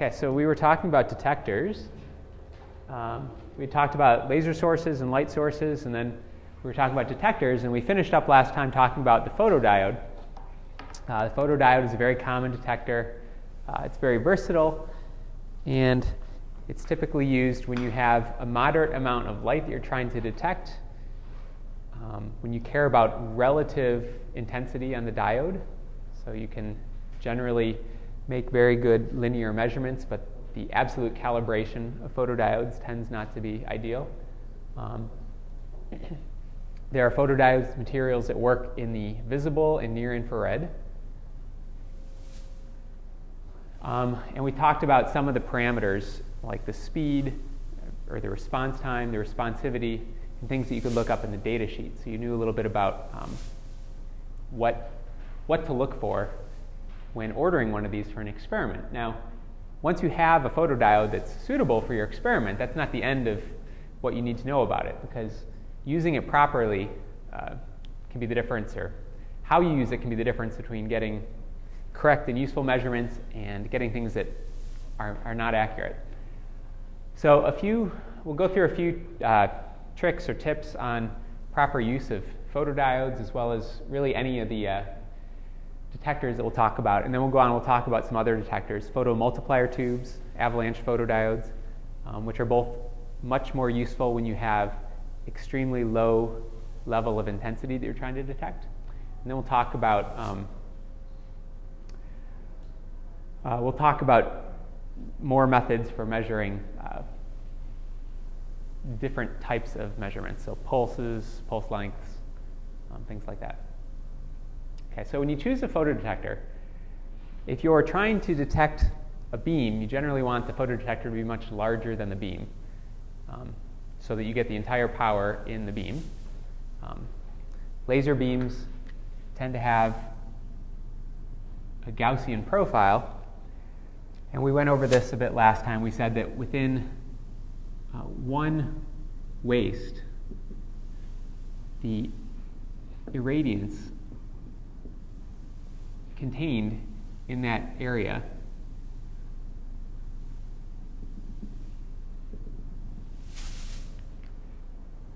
Okay, so we were talking about detectors. Um, we talked about laser sources and light sources, and then we were talking about detectors, and we finished up last time talking about the photodiode. Uh, the photodiode is a very common detector. Uh, it's very versatile, and it's typically used when you have a moderate amount of light that you're trying to detect, um, when you care about relative intensity on the diode. So you can generally make very good linear measurements, but the absolute calibration of photodiodes tends not to be ideal. Um, there are photodiodes materials that work in the visible and near infrared. Um, and we talked about some of the parameters like the speed or the response time, the responsivity, and things that you could look up in the data sheet. So you knew a little bit about um, what, what to look for when ordering one of these for an experiment. Now, once you have a photodiode that's suitable for your experiment, that's not the end of what you need to know about it because using it properly uh, can be the difference, or how you use it can be the difference between getting correct and useful measurements and getting things that are, are not accurate. So, a few, we'll go through a few uh, tricks or tips on proper use of photodiodes as well as really any of the uh, detectors that we'll talk about. And then we'll go on and we'll talk about some other detectors photomultiplier tubes, avalanche photodiodes, um, which are both much more useful when you have extremely low level of intensity that you're trying to detect. And then we'll talk about um, uh, we'll talk about more methods for measuring uh, different types of measurements, so pulses, pulse lengths, um, things like that. Okay, so when you choose a photodetector, if you're trying to detect a beam, you generally want the photodetector to be much larger than the beam um, so that you get the entire power in the beam. Um, laser beams tend to have a Gaussian profile, and we went over this a bit last time. We said that within uh, one waist, the irradiance contained in that area.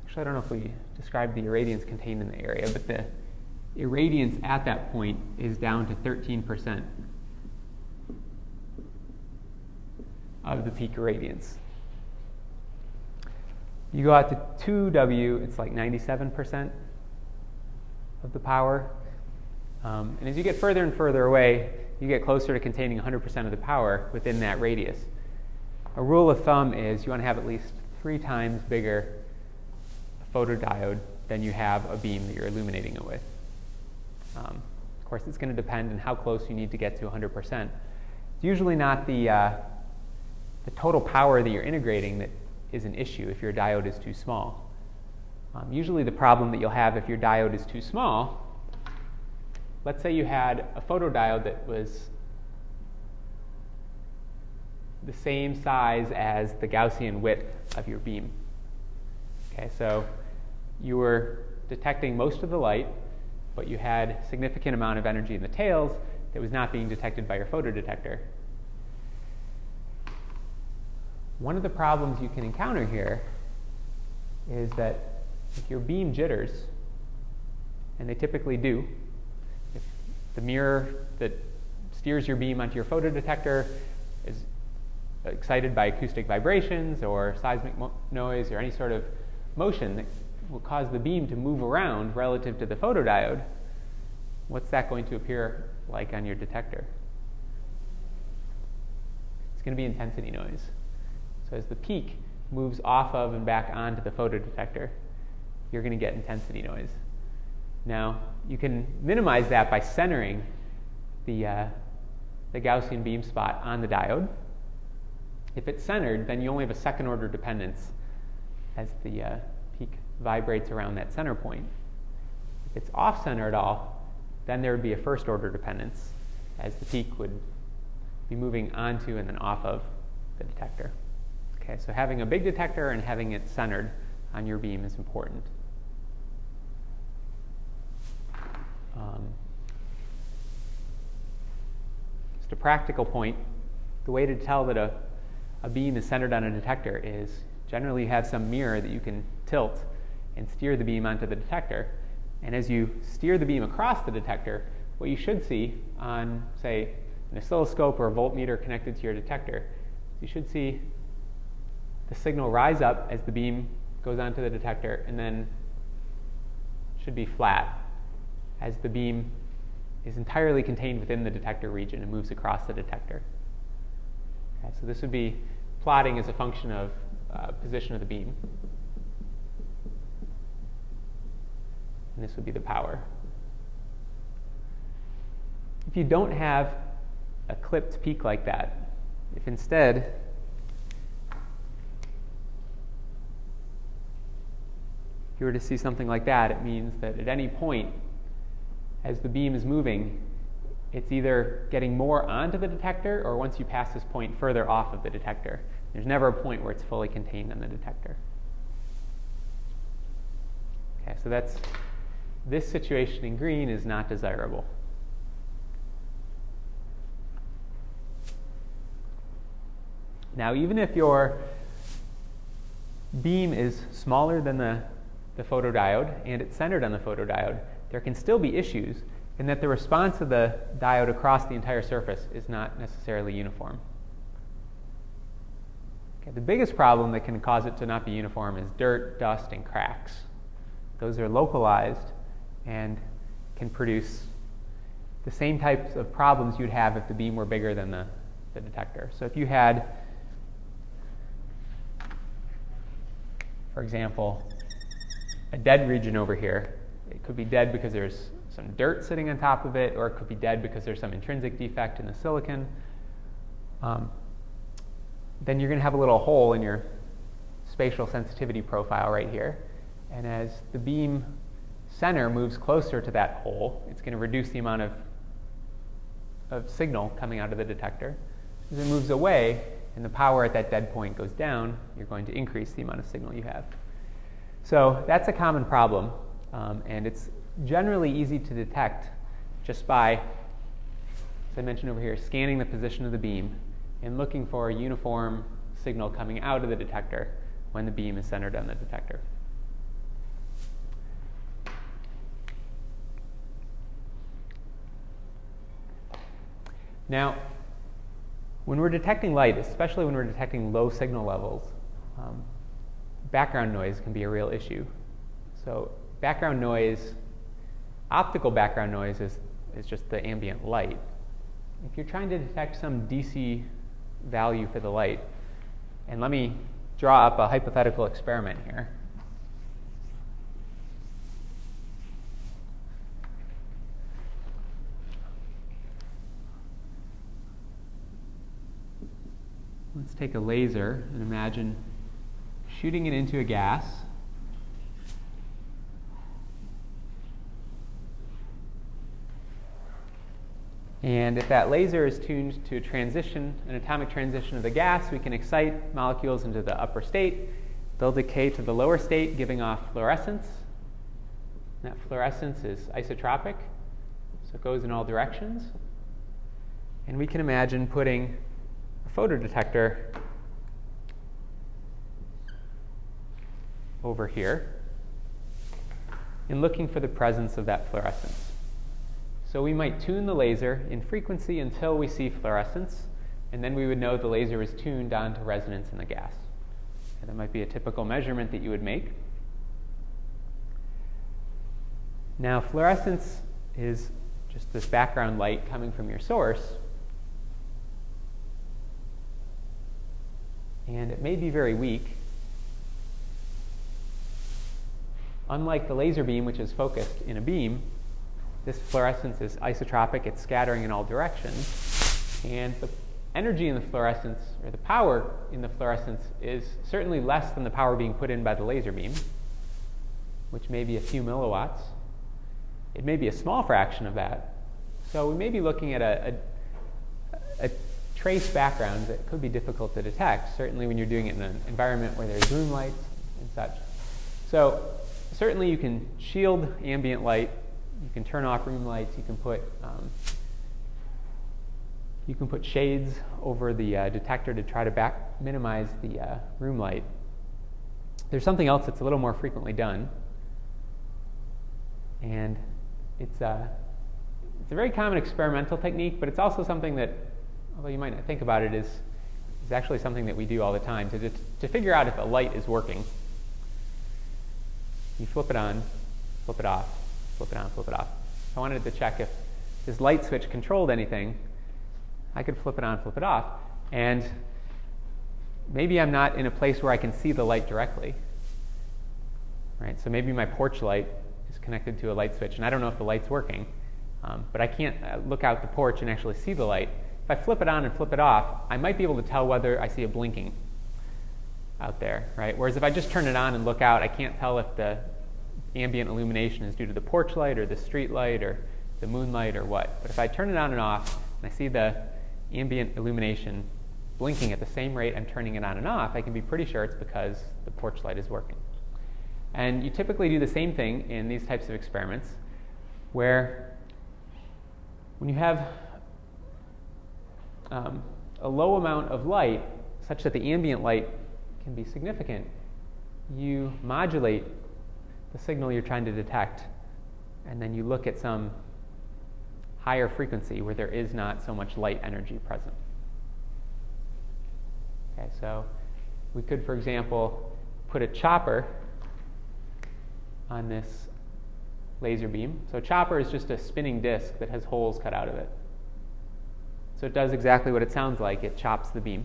Actually, I don't know if we described the irradiance contained in the area, but the irradiance at that point is down to 13% of the peak irradiance. You go out to 2W, it's like 97% of the power. Um, and as you get further and further away, you get closer to containing 100% of the power within that radius. A rule of thumb is you want to have at least three times bigger photodiode than you have a beam that you're illuminating it with. Um, of course, it's going to depend on how close you need to get to 100%. It's usually not the, uh, the total power that you're integrating that is an issue if your diode is too small. Um, usually, the problem that you'll have if your diode is too small let's say you had a photodiode that was the same size as the Gaussian width of your beam. Okay, so you were detecting most of the light, but you had significant amount of energy in the tails that was not being detected by your photodetector. One of the problems you can encounter here is that if your beam jitters, and they typically do, the mirror that steers your beam onto your photodetector is excited by acoustic vibrations or seismic mo- noise or any sort of motion that will cause the beam to move around relative to the photodiode, what's that going to appear like on your detector? It's going to be intensity noise. So as the peak moves off of and back onto the photodetector, you're going to get intensity noise. Now, you can minimize that by centering the, uh, the Gaussian beam spot on the diode. If it's centered, then you only have a second order dependence as the uh, peak vibrates around that center point. If it's off center at all, then there would be a first order dependence as the peak would be moving onto and then off of the detector. Okay, so having a big detector and having it centered on your beam is important. Um, just a practical point the way to tell that a, a beam is centered on a detector is generally you have some mirror that you can tilt and steer the beam onto the detector. And as you steer the beam across the detector, what you should see on, say, an oscilloscope or a voltmeter connected to your detector, you should see the signal rise up as the beam goes onto the detector and then should be flat as the beam is entirely contained within the detector region and moves across the detector. Okay, so this would be plotting as a function of uh, position of the beam. And this would be the power. If you don't have a clipped peak like that, if instead you were to see something like that, it means that at any point, as the beam is moving, it's either getting more onto the detector or once you pass this point further off of the detector. There's never a point where it's fully contained in the detector. Okay, so that's this situation in green is not desirable. Now, even if your beam is smaller than the, the photodiode and it's centered on the photodiode, there can still be issues in that the response of the diode across the entire surface is not necessarily uniform. Okay, the biggest problem that can cause it to not be uniform is dirt, dust, and cracks. Those are localized and can produce the same types of problems you'd have if the beam were bigger than the, the detector. So if you had, for example, a dead region over here, it could be dead because there's some dirt sitting on top of it, or it could be dead because there's some intrinsic defect in the silicon. Um, then you're going to have a little hole in your spatial sensitivity profile right here. And as the beam center moves closer to that hole, it's going to reduce the amount of, of signal coming out of the detector. As it moves away and the power at that dead point goes down, you're going to increase the amount of signal you have. So that's a common problem, um, and it's generally easy to detect just by, as I mentioned over here, scanning the position of the beam and looking for a uniform signal coming out of the detector when the beam is centered on the detector. Now, when we're detecting light, especially when we're detecting low signal levels, um, background noise can be a real issue. So, background noise, optical background noise, is, is just the ambient light. If you're trying to detect some DC value for the light, and let me draw up a hypothetical experiment here. Let's take a laser and imagine shooting it into a gas. And if that laser is tuned to a transition, an atomic transition of the gas, we can excite molecules into the upper state. They'll decay to the lower state, giving off fluorescence. And that fluorescence is isotropic, so it goes in all directions. And we can imagine putting a photodetector over here and looking for the presence of that fluorescence. So we might tune the laser in frequency until we see fluorescence, and then we would know the laser is tuned down to resonance in the gas. And that might be a typical measurement that you would make. Now, fluorescence is just this background light coming from your source, and it may be very weak. Unlike the laser beam, which is focused in a beam, this fluorescence is isotropic, it's scattering in all directions, and the energy in the fluorescence, or the power in the fluorescence, is certainly less than the power being put in by the laser beam, which may be a few milliwatts. It may be a small fraction of that. So we may be looking at a, a, a trace background that could be difficult to detect, certainly when you're doing it in an environment where there's room lights and such. So certainly you can shield ambient light, you can turn off room lights, you can put um, You can put shades over the uh, detector to try to back minimize the uh, room light. There's something else that's a little more frequently done, and it's, uh, it's a very common experimental technique, but it's also something that, although you might not think about it, is, is actually something that we do all the time to, to figure out if a light is working. You flip it on, flip it off, flip it on, flip it off. If I wanted to check if this light switch controlled anything, I could flip it on, flip it off, and maybe I'm not in a place where I can see the light directly. Right? So maybe my porch light is connected to a light switch, and I don't know if the light's working, um, but I can't uh, look out the porch and actually see the light. If I flip it on and flip it off, I might be able to tell whether I see a blinking out there, right? Whereas if I just turn it on and look out, I can't tell if the ambient illumination is due to the porch light or the street light or the moonlight or what. But if I turn it on and off and I see the ambient illumination blinking at the same rate I'm turning it on and off, I can be pretty sure it's because the porch light is working. And you typically do the same thing in these types of experiments where when you have um, a low amount of light, such that the ambient light can be significant, you modulate the signal you're trying to detect, and then you look at some higher frequency where there is not so much light energy present. Okay, so we could, for example, put a chopper on this laser beam. So a chopper is just a spinning disc that has holes cut out of it. So it does exactly what it sounds like. It chops the beam.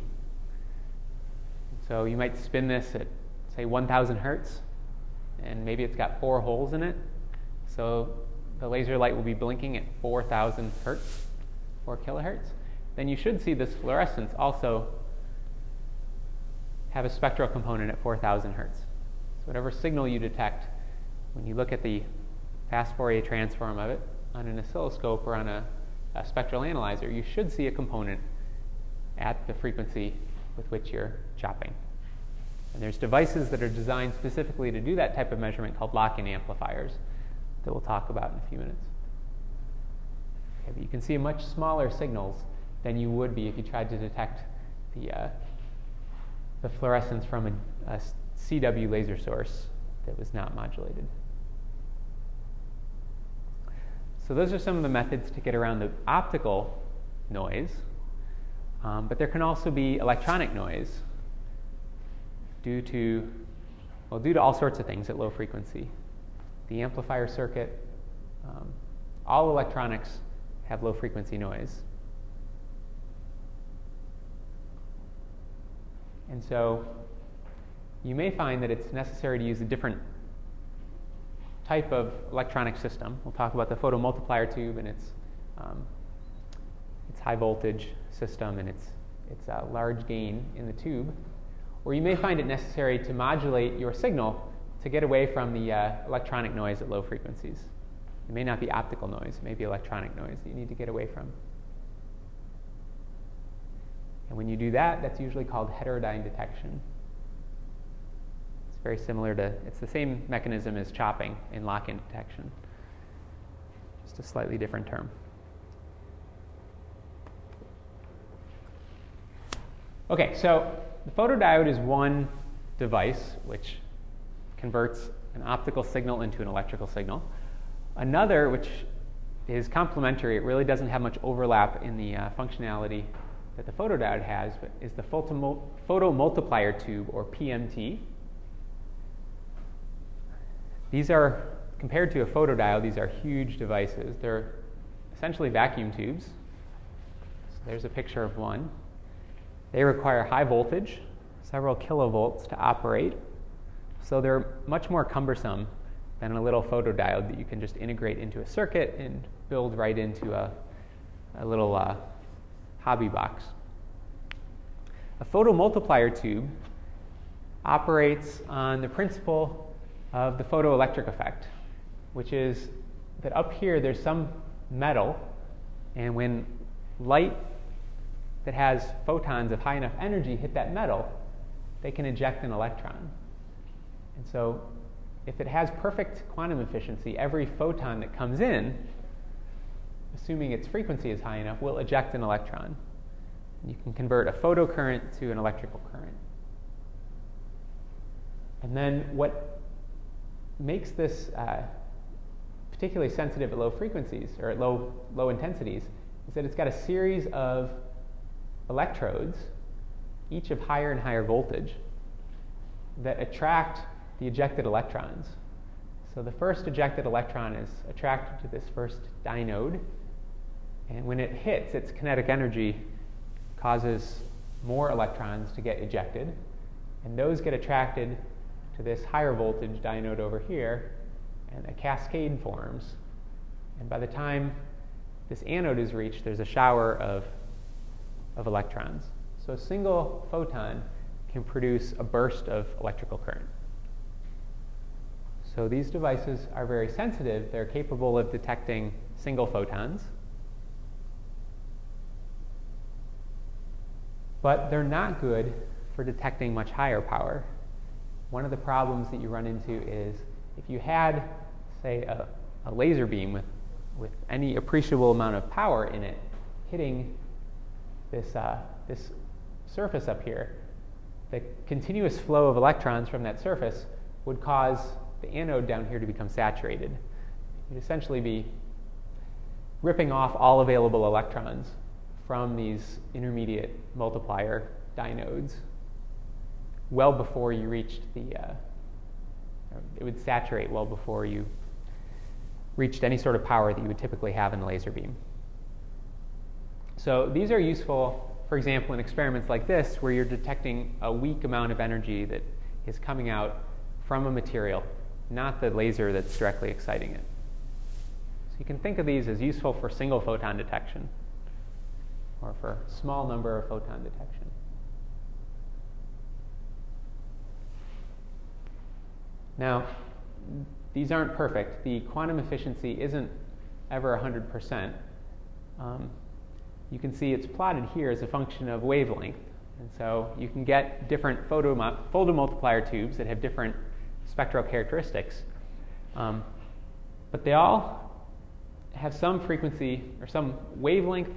So you might spin this at, say, 1,000 hertz, and maybe it's got four holes in it. So the laser light will be blinking at 4,000 hertz, 4 kilohertz. Then you should see this fluorescence also have a spectral component at 4,000 hertz. So whatever signal you detect, when you look at the fast Fourier transform of it on an oscilloscope or on a, a spectral analyzer, you should see a component at the frequency with which you're chopping. And there's devices that are designed specifically to do that type of measurement called lock-in amplifiers that we'll talk about in a few minutes. Okay, but you can see much smaller signals than you would be if you tried to detect the, uh, the fluorescence from a, a CW laser source that was not modulated. So those are some of the methods to get around the optical noise. Um, but there can also be electronic noise due to, well, due to all sorts of things at low frequency. The amplifier circuit, um, all electronics have low frequency noise. And so you may find that it's necessary to use a different type of electronic system. We'll talk about the photomultiplier tube and its, um, its high voltage system and its, its uh, large gain in the tube. Or you may find it necessary to modulate your signal to get away from the uh, electronic noise at low frequencies. It may not be optical noise, it may be electronic noise that you need to get away from. And when you do that, that's usually called heterodyne detection It's very similar to, it's the same mechanism as chopping in lock in detection, just a slightly different term. Okay, so the photodiode is one device which converts an optical signal into an electrical signal. Another, which is complementary, it really doesn't have much overlap in the uh, functionality that the photodiode has, but is the photomultiplier tube, or PMT. These are, compared to a photodiode, these are huge devices. They're essentially vacuum tubes. So there's a picture of one. They require high voltage, several kilovolts to operate. So they're much more cumbersome than a little photodiode that you can just integrate into a circuit and build right into a, a little uh, hobby box. A photomultiplier tube operates on the principle of the photoelectric effect, which is that up here there's some metal, and when light that has photons of high enough energy hit that metal, they can eject an electron. And so, if it has perfect quantum efficiency, every photon that comes in, assuming its frequency is high enough, will eject an electron. You can convert a photocurrent to an electrical current. And then what makes this uh, particularly sensitive at low frequencies or at low, low intensities is that it's got a series of electrodes, each of higher and higher voltage, that attract the ejected electrons. So the first ejected electron is attracted to this first dynode, and when it hits, its kinetic energy causes more electrons to get ejected, and those get attracted to this higher voltage dynode over here, and a cascade forms. And by the time this anode is reached, there's a shower of, of electrons. So a single photon can produce a burst of electrical current. So these devices are very sensitive. They're capable of detecting single photons. But they're not good for detecting much higher power. One of the problems that you run into is if you had, say, a, a laser beam with, with any appreciable amount of power in it hitting this, uh, this surface up here, the continuous flow of electrons from that surface would cause the anode down here to become saturated. You'd essentially be ripping off all available electrons from these intermediate multiplier dynodes well before you reached the, uh, it would saturate well before you reached any sort of power that you would typically have in a laser beam. So these are useful, for example, in experiments like this, where you're detecting a weak amount of energy that is coming out from a material, not the laser that's directly exciting it. So you can think of these as useful for single photon detection or for small number of photon detection. Now, these aren't perfect. The quantum efficiency isn't ever 100%. Um, you can see it's plotted here as a function of wavelength. And so you can get different photo, multiplier tubes that have different spectral characteristics. Um, but they all have some frequency or some wavelength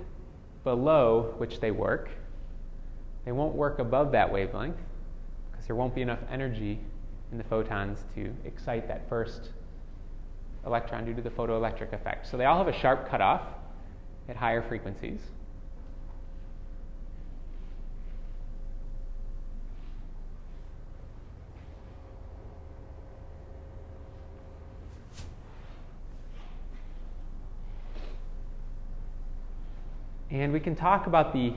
below which they work. They won't work above that wavelength because there won't be enough energy in the photons to excite that first electron due to the photoelectric effect. So they all have a sharp cutoff at higher frequencies. And we can talk about the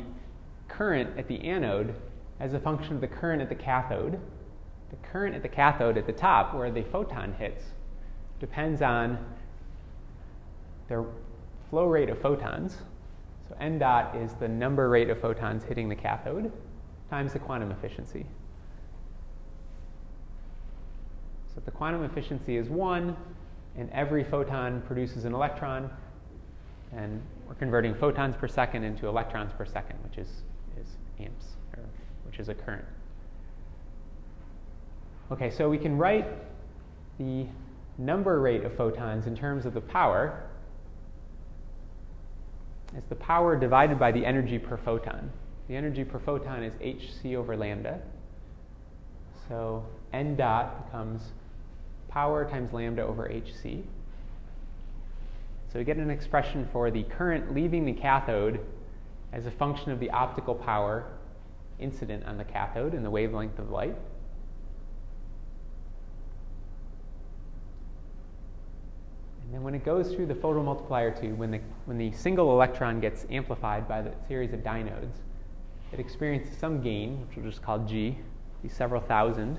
current at the anode as a function of the current at the cathode. The current at the cathode at the top, where the photon hits, depends on the flow rate of photons. So n dot is the number rate of photons hitting the cathode times the quantum efficiency. So if the quantum efficiency is 1, and every photon produces an electron, and we're converting photons per second into electrons per second, which is, is amps, or which is a current. Okay, so we can write the number rate of photons in terms of the power as the power divided by the energy per photon. The energy per photon is hc over lambda. So n dot becomes power times lambda over hc. So we get an expression for the current leaving the cathode as a function of the optical power incident on the cathode and the wavelength of light. And then when it goes through the photomultiplier tube, when the, when the single electron gets amplified by the series of dynodes, it experiences some gain, which we'll just call G, be several thousand.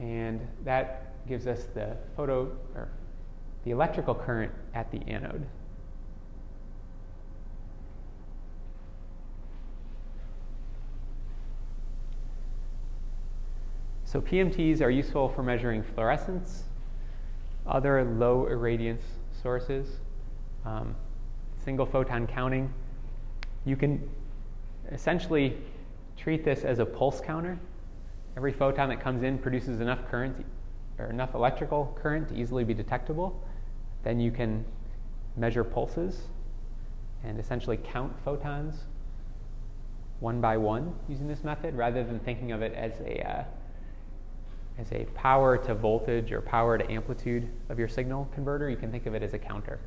And that gives us the photo or the electrical current at the anode. So PMTs are useful for measuring fluorescence, other low irradiance sources, um, single photon counting. You can essentially treat this as a pulse counter. Every photon that comes in produces enough current or enough electrical current to easily be detectable, then you can measure pulses and essentially count photons one by one using this method rather than thinking of it as a, uh, as a power to voltage or power to amplitude of your signal converter. You can think of it as a counter.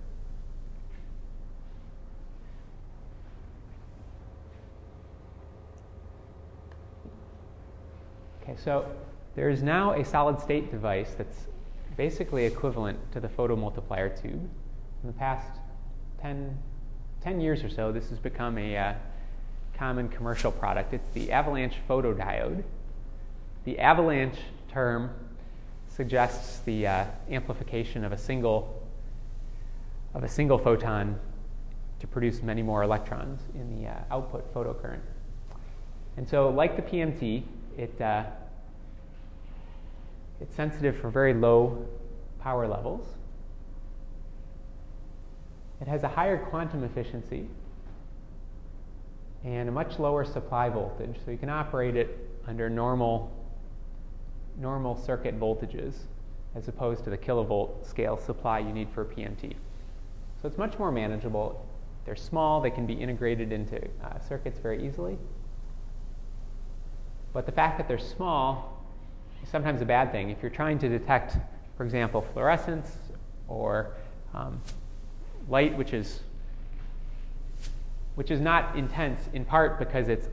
Okay, so there is now a solid state device that's basically equivalent to the photomultiplier tube. In the past 10, 10 years or so, this has become a uh, common commercial product. It's the avalanche photodiode. The avalanche term suggests the uh, amplification of a single of a single photon to produce many more electrons in the uh, output photocurrent. And so, like the PMT, it, uh, it's sensitive for very low power levels. It has a higher quantum efficiency and a much lower supply voltage, so you can operate it under normal, normal circuit voltages as opposed to the kilovolt scale supply you need for a PMT. So it's much more manageable. They're small, they can be integrated into uh, circuits very easily. But the fact that they're small sometimes a bad thing. If you're trying to detect, for example, fluorescence or um, light which is which is not intense in part because it's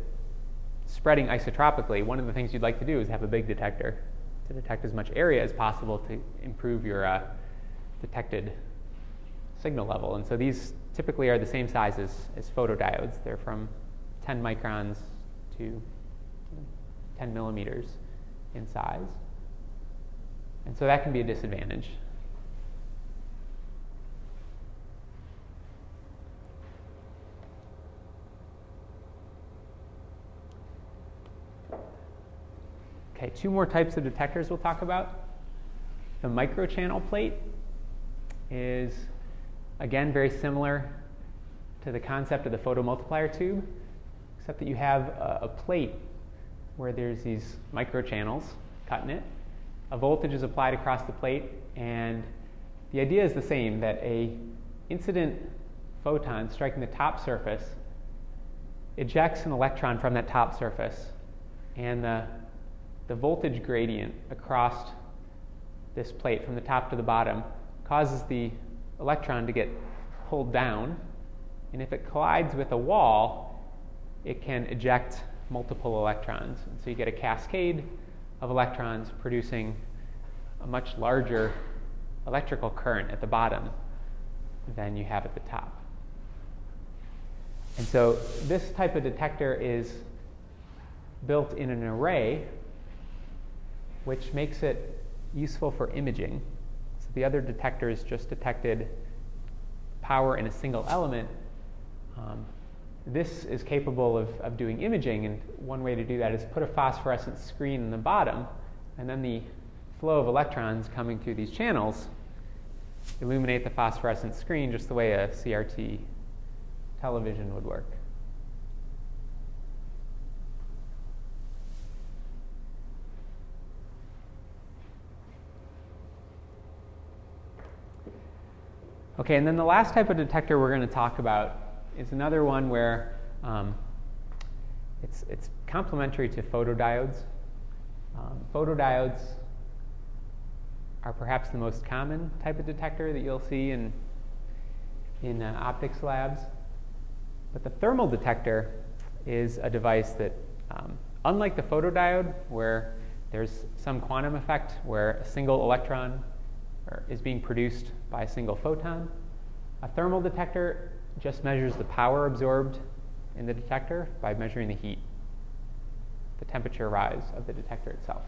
spreading isotropically. One of the things you'd like to do is have a big detector to detect as much area as possible to improve your uh, detected signal level. And so these typically are the same size as, as photodiodes. They're from 10 microns to 10 millimeters in size. And so that can be a disadvantage. Okay, two more types of detectors we'll talk about. The microchannel plate is, again, very similar to the concept of the photomultiplier tube, except that you have a, a plate where there's these microchannels cut in it. A voltage is applied across the plate, and the idea is the same that a incident photon striking the top surface ejects an electron from that top surface, and the, the voltage gradient across this plate from the top to the bottom causes the electron to get pulled down, and if it collides with a wall, it can eject multiple electrons. And so you get a cascade of electrons producing a much larger electrical current at the bottom than you have at the top. And so this type of detector is built in an array, which makes it useful for imaging. So the other detectors just detected power in a single element. Um, this is capable of, of doing imaging, and one way to do that is put a phosphorescent screen in the bottom, and then the flow of electrons coming through these channels illuminate the phosphorescent screen just the way a CRT television would work. Okay, and then the last type of detector we're going to talk about is another one where um, it's, it's complementary to photodiodes. Um, photodiodes are perhaps the most common type of detector that you'll see in, in uh, optics labs. But the thermal detector is a device that, um, unlike the photodiode, where there's some quantum effect where a single electron is being produced by a single photon, a thermal detector just measures the power absorbed in the detector by measuring the heat, the temperature rise of the detector itself.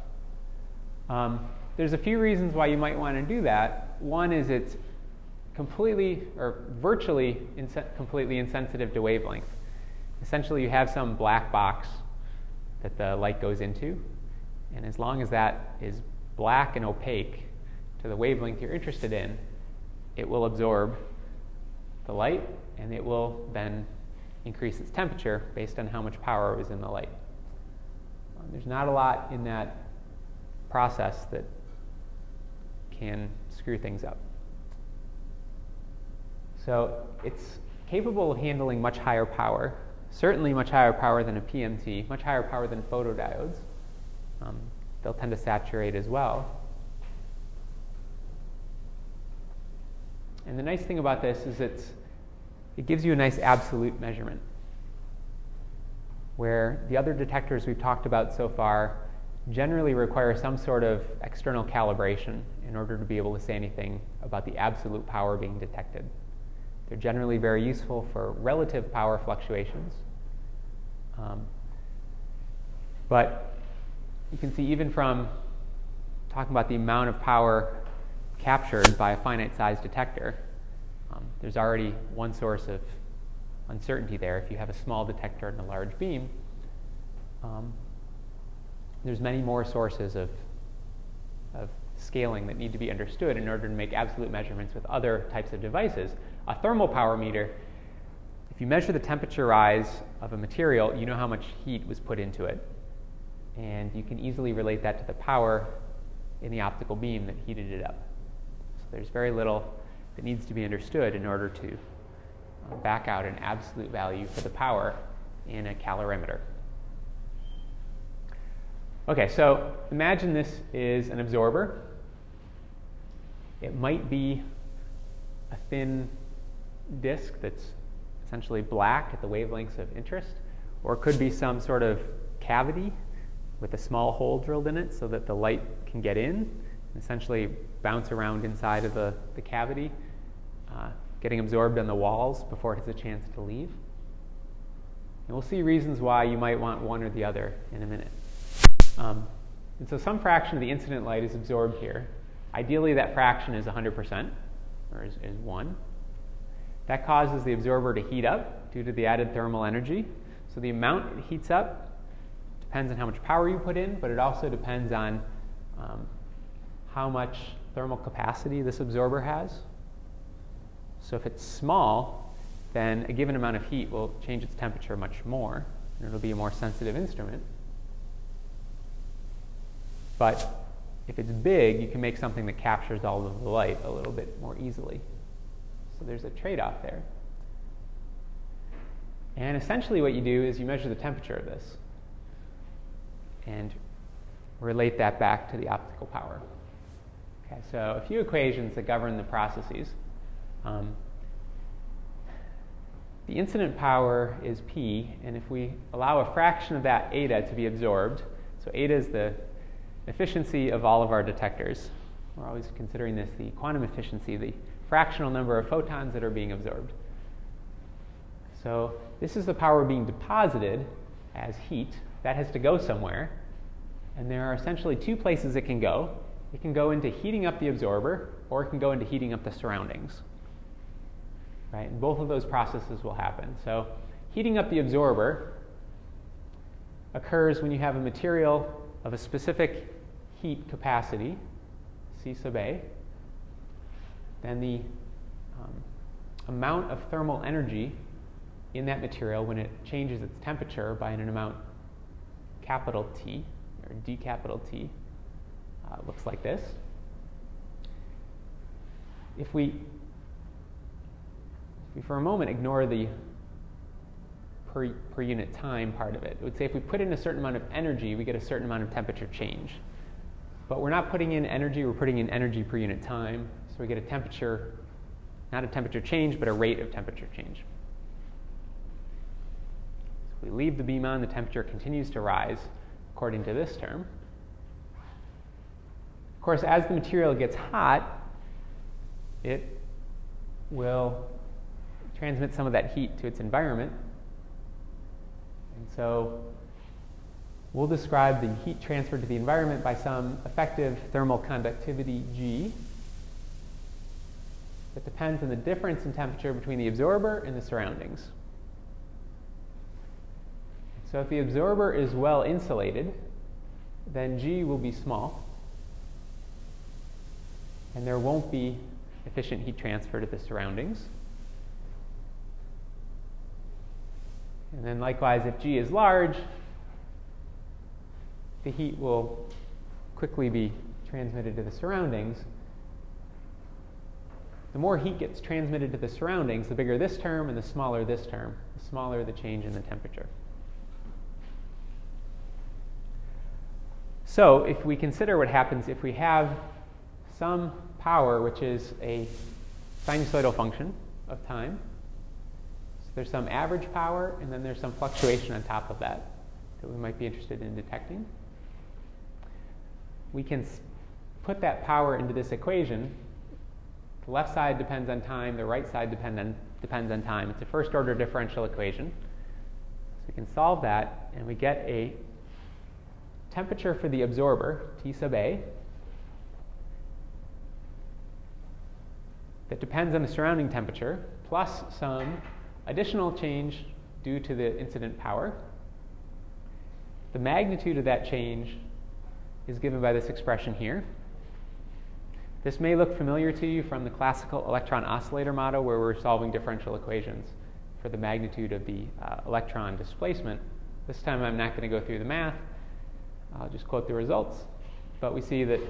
Um, there's a few reasons why you might want to do that. One is it's completely or virtually completely insensitive to wavelength. Essentially, you have some black box that the light goes into, and as long as that is black and opaque to the wavelength you're interested in, it will absorb the light and it will then increase its temperature based on how much power is in the light. Um, there's not a lot in that process that can screw things up. So it's capable of handling much higher power, certainly much higher power than a PMT, much higher power than photodiodes. Um, they'll tend to saturate as well. And the nice thing about this is it's, it gives you a nice absolute measurement. Where the other detectors we've talked about so far generally require some sort of external calibration in order to be able to say anything about the absolute power being detected. They're generally very useful for relative power fluctuations. Um, but you can see even from talking about the amount of power captured by a finite size detector, um, there's already one source of uncertainty there. If you have a small detector and a large beam, um, there's many more sources of, of scaling that need to be understood in order to make absolute measurements with other types of devices. A thermal power meter, if you measure the temperature rise of a material, you know how much heat was put into it. And you can easily relate that to the power in the optical beam that heated it up. So there's very little that needs to be understood in order to uh, back out an absolute value for the power in a calorimeter. Okay, so imagine this is an absorber. It might be a thin disk that's essentially black at the wavelengths of interest, or it could be some sort of cavity with a small hole drilled in it so that the light can get in and essentially bounce around inside of the, the cavity, uh, getting absorbed on the walls before it has a chance to leave. And we'll see reasons why you might want one or the other in a minute. Um, and so some fraction of the incident light is absorbed here. Ideally, that fraction is 100%, or is, is 1. That causes the absorber to heat up due to the added thermal energy. So the amount it heats up depends on how much power you put in, but it also depends on um, how much thermal capacity this absorber has. So if it's small, then a given amount of heat will change its temperature much more, and it'll be a more sensitive instrument. But if it's big, you can make something that captures all of the light a little bit more easily. So there's a trade off there. And essentially, what you do is you measure the temperature of this and relate that back to the optical power. Okay, so a few equations that govern the processes. Um, the incident power is P, and if we allow a fraction of that eta to be absorbed, so eta is the efficiency of all of our detectors. We're always considering this the quantum efficiency, the fractional number of photons that are being absorbed. So this is the power being deposited as heat. That has to go somewhere. And there are essentially two places it can go. It can go into heating up the absorber, or it can go into heating up the surroundings. Right? And both of those processes will happen. So heating up the absorber occurs when you have a material of a specific heat capacity, C sub A, then the um, amount of thermal energy in that material when it changes its temperature by an amount capital T, or D capital T, uh, looks like this. If we, we for a moment ignore the per, per unit time part of it, it would say if we put in a certain amount of energy, we get a certain amount of temperature change. But we're not putting in energy, we're putting in energy per unit time. So we get a temperature, not a temperature change, but a rate of temperature change. So we leave the beam on, the temperature continues to rise according to this term. Of course, as the material gets hot, it will transmit some of that heat to its environment. And so We'll describe the heat transferred to the environment by some effective thermal conductivity G that depends on the difference in temperature between the absorber and the surroundings. So if the absorber is well insulated, then G will be small, and there won't be efficient heat transfer to the surroundings. And then likewise, if G is large, the heat will quickly be transmitted to the surroundings, the more heat gets transmitted to the surroundings, the bigger this term and the smaller this term, the smaller the change in the temperature. So if we consider what happens if we have some power, which is a sinusoidal function of time, there's some average power, and then there's some fluctuation on top of that that we might be interested in detecting. We can put that power into this equation. The left side depends on time, the right side depend on, depends on time. It's a first order differential equation. So we can solve that, and we get a temperature for the absorber, T sub A, that depends on the surrounding temperature, plus some additional change due to the incident power. The magnitude of that change is given by this expression here. This may look familiar to you from the classical electron oscillator model where we're solving differential equations for the magnitude of the uh, electron displacement. This time I'm not going to go through the math. I'll just quote the results. But we see that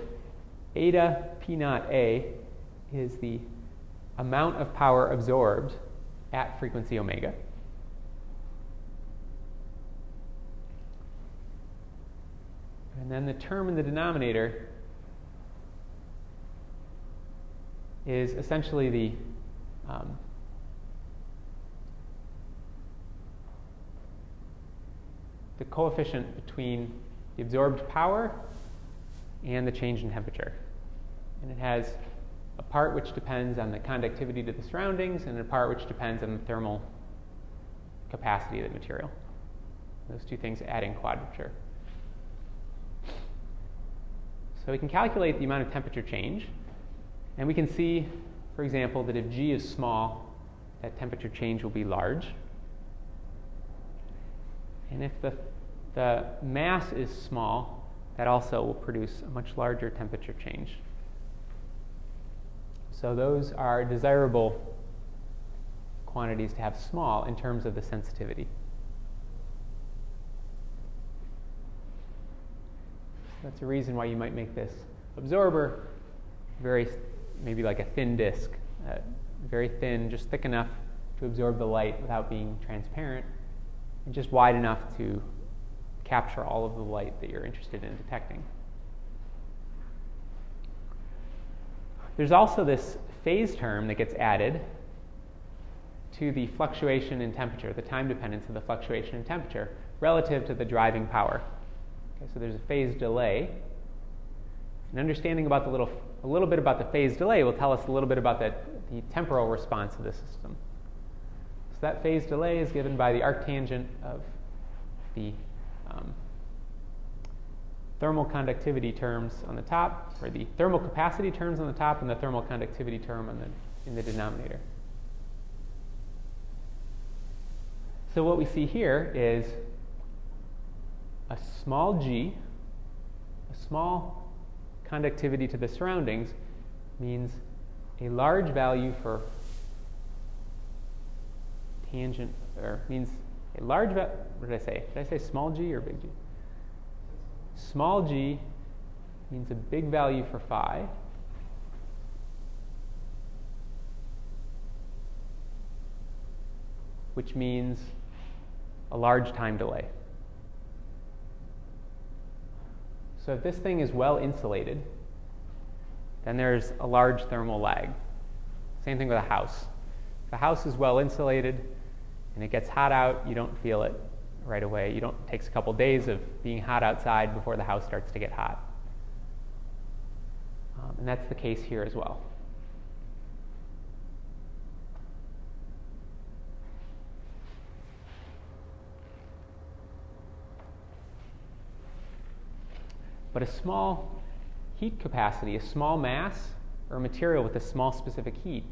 eta p naught a is the amount of power absorbed at frequency omega. And then the term in the denominator is essentially the um, the coefficient between the absorbed power and the change in temperature. And it has a part which depends on the conductivity to the surroundings and a part which depends on the thermal capacity of the material. Those two things adding quadrature. So we can calculate the amount of temperature change, and we can see, for example, that if G is small, that temperature change will be large. And if the the mass is small, that also will produce a much larger temperature change. So those are desirable quantities to have small in terms of the sensitivity. That's a reason why you might make this absorber very, maybe like a thin disk, uh, very thin, just thick enough to absorb the light without being transparent, and just wide enough to capture all of the light that you're interested in detecting. There's also this phase term that gets added to the fluctuation in temperature, the time dependence of the fluctuation in temperature relative to the driving power. Okay, so there's a phase delay. And understanding about the little, a little bit about the phase delay will tell us a little bit about the, the temporal response of the system. So that phase delay is given by the arctangent of the um, thermal conductivity terms on the top, or the thermal capacity terms on the top, and the thermal conductivity term on the, in the denominator. So what we see here is a small g, a small conductivity to the surroundings means a large value for tangent, or means a large, va- what did I say? Did I say small g or big G? Small g means a big value for phi. Which means a large time delay. So if this thing is well insulated, then there's a large thermal lag. Same thing with a house. If a house is well insulated, and it gets hot out, you don't feel it right away. You don't, it takes a couple days of being hot outside before the house starts to get hot. Um, and that's the case here as well. But a small heat capacity, a small mass, or material with a small specific heat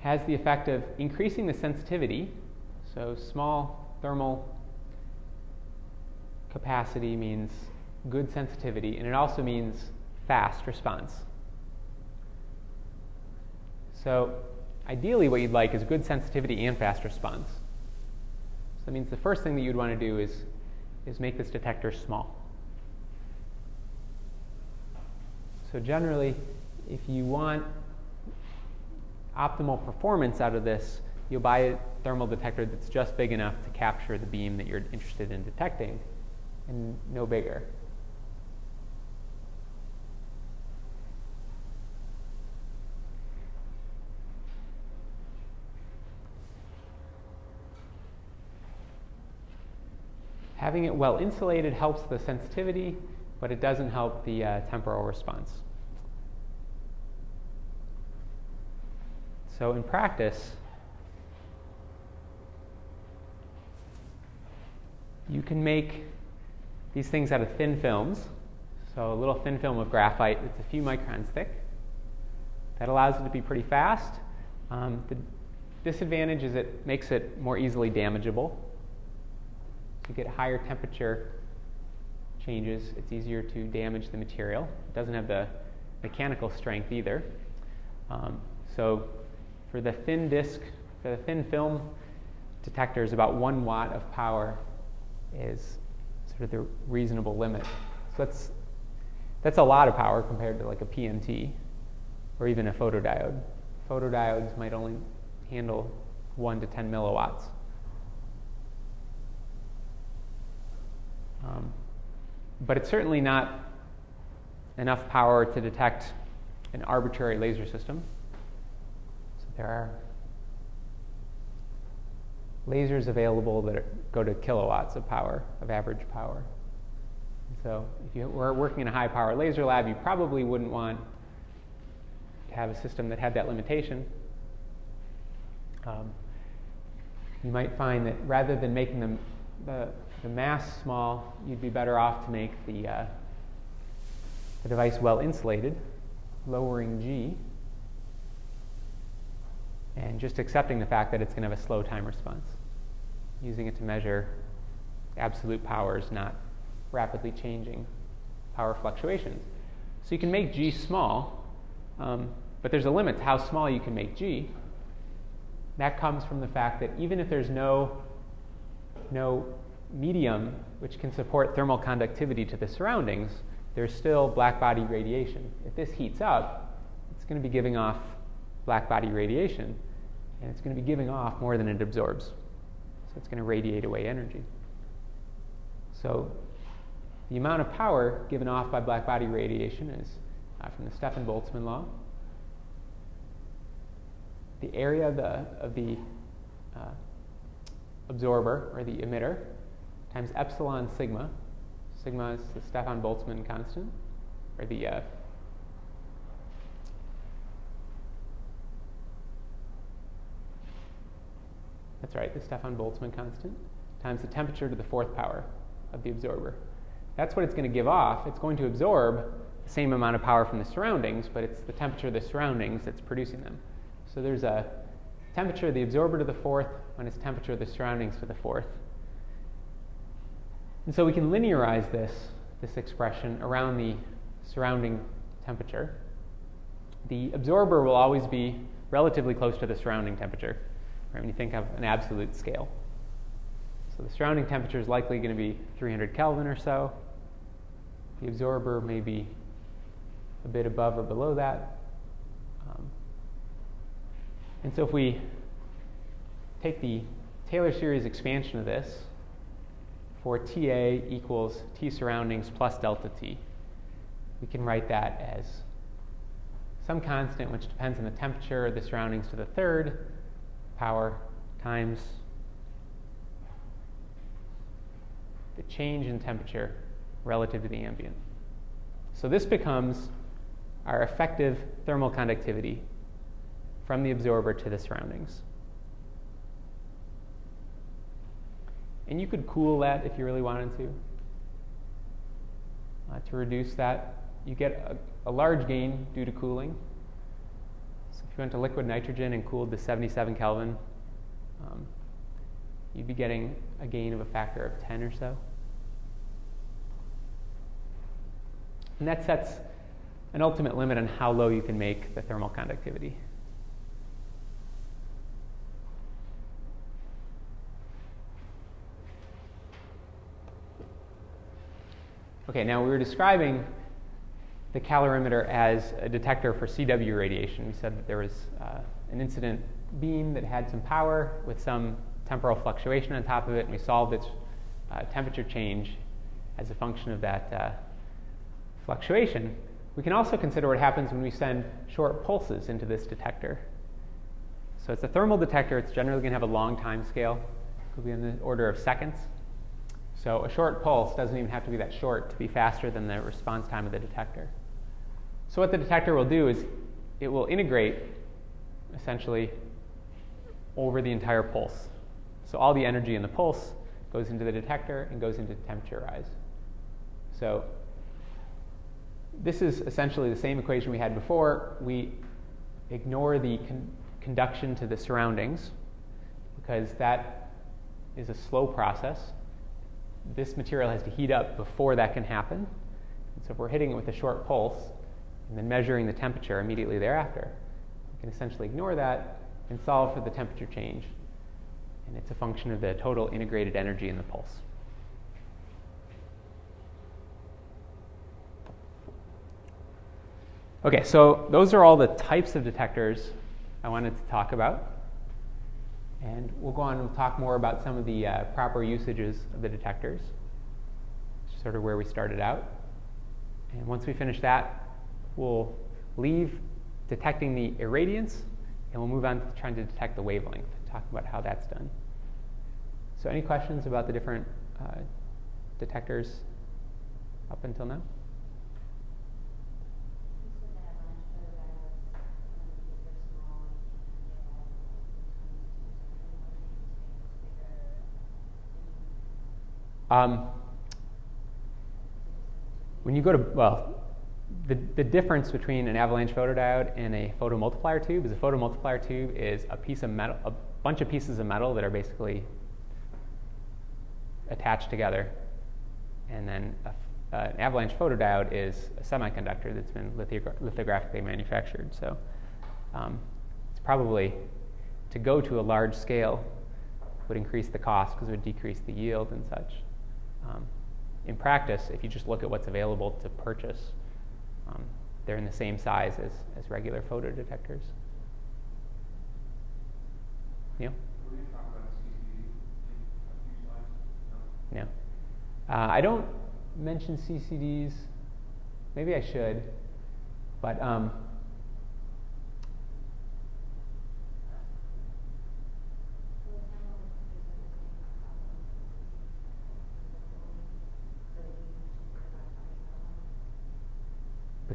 has the effect of increasing the sensitivity. So, small thermal capacity means good sensitivity, and it also means fast response. So, ideally, what you'd like is good sensitivity and fast response. So, that means the first thing that you'd want to do is, is make this detector small. So, generally, if you want optimal performance out of this, you'll buy a thermal detector that's just big enough to capture the beam that you're interested in detecting and no bigger. Having it well insulated helps the sensitivity, but it doesn't help the uh, temporal response. So in practice, you can make these things out of thin films. So a little thin film of graphite that's a few microns thick. That allows it to be pretty fast. Um, the disadvantage is it makes it more easily damageable. You get higher temperature changes, it's easier to damage the material. It doesn't have the mechanical strength either. Um, so for the thin disk, for the thin film detectors, about one watt of power is sort of the reasonable limit. So that's, that's a lot of power compared to like a PMT or even a photodiode. Photodiodes might only handle 1 to 10 milliwatts. Um, but it's certainly not enough power to detect an arbitrary laser system. So there are lasers available that go to kilowatts of power, of average power. So if you were working in a high power laser lab, you probably wouldn't want to have a system that had that limitation. Um, you might find that rather than making the, the mass small, you'd be better off to make the, uh, the device well insulated, lowering G, and just accepting the fact that it's going to have a slow time response using it to measure absolute powers, not rapidly changing power fluctuations. So you can make G small, um, but there's a limit to how small you can make G. That comes from the fact that even if there's no, no medium which can support thermal conductivity to the surroundings, there's still black body radiation. If this heats up, it's going to be giving off black body radiation, and it's going to be giving off more than it absorbs it's going to radiate away energy. So the amount of power given off by black body radiation is uh, from the Stefan-Boltzmann law. The area of the, of the uh, absorber or the emitter times epsilon sigma. Sigma is the Stefan-Boltzmann constant, or the uh, That's right, the Stefan Boltzmann constant times the temperature to the fourth power of the absorber. That's what it's going to give off. It's going to absorb the same amount of power from the surroundings, but it's the temperature of the surroundings that's producing them. So there's a temperature of the absorber to the fourth minus temperature of the surroundings to the fourth. And so we can linearize this, this expression around the surrounding temperature. The absorber will always be relatively close to the surrounding temperature right, when you think of an absolute scale. So the surrounding temperature is likely going to be 300 Kelvin or so. The absorber may be a bit above or below that. Um, and so if we take the Taylor series expansion of this for TA equals T surroundings plus delta T, we can write that as some constant which depends on the temperature of the surroundings to the third power times the change in temperature relative to the ambient. So this becomes our effective thermal conductivity from the absorber to the surroundings. And you could cool that if you really wanted to. Uh, to reduce that, you get a, a large gain due to cooling. If you went to liquid nitrogen and cooled to 77 Kelvin, um, you'd be getting a gain of a factor of 10 or so. And that sets an ultimate limit on how low you can make the thermal conductivity. Okay, now we were describing the calorimeter as a detector for CW radiation. We said that there was uh, an incident beam that had some power with some temporal fluctuation on top of it, and we solved its uh, temperature change as a function of that uh, fluctuation. We can also consider what happens when we send short pulses into this detector. So it's a thermal detector. It's generally going to have a long time scale. It could be in the order of seconds. So a short pulse doesn't even have to be that short to be faster than the response time of the detector. So what the detector will do is it will integrate essentially over the entire pulse. So all the energy in the pulse goes into the detector and goes into temperature rise. So this is essentially the same equation we had before. We ignore the con- conduction to the surroundings because that is a slow process. This material has to heat up before that can happen. And so if we're hitting it with a short pulse and then measuring the temperature immediately thereafter, You can essentially ignore that and solve for the temperature change. And it's a function of the total integrated energy in the pulse. Okay, so those are all the types of detectors I wanted to talk about. And we'll go on and talk more about some of the uh, proper usages of the detectors, sort of where we started out. And once we finish that, we'll leave detecting the irradiance and we'll move on to trying to detect the wavelength, talk about how that's done. So, any questions about the different uh, detectors up until now? Um, when you go to, well, the, the difference between an avalanche photodiode and a photomultiplier tube is a photomultiplier tube is a piece of metal, a bunch of pieces of metal that are basically attached together. And then a, uh, an avalanche photodiode is a semiconductor that's been lithogra- lithographically manufactured. So um, it's probably to go to a large scale would increase the cost because it would decrease the yield and such. Um, in practice, if you just look at what's available to purchase, um, they're in the same size as, as regular photodetectors. Neil? No. Uh, I don't mention CCDs. Maybe I should. But um,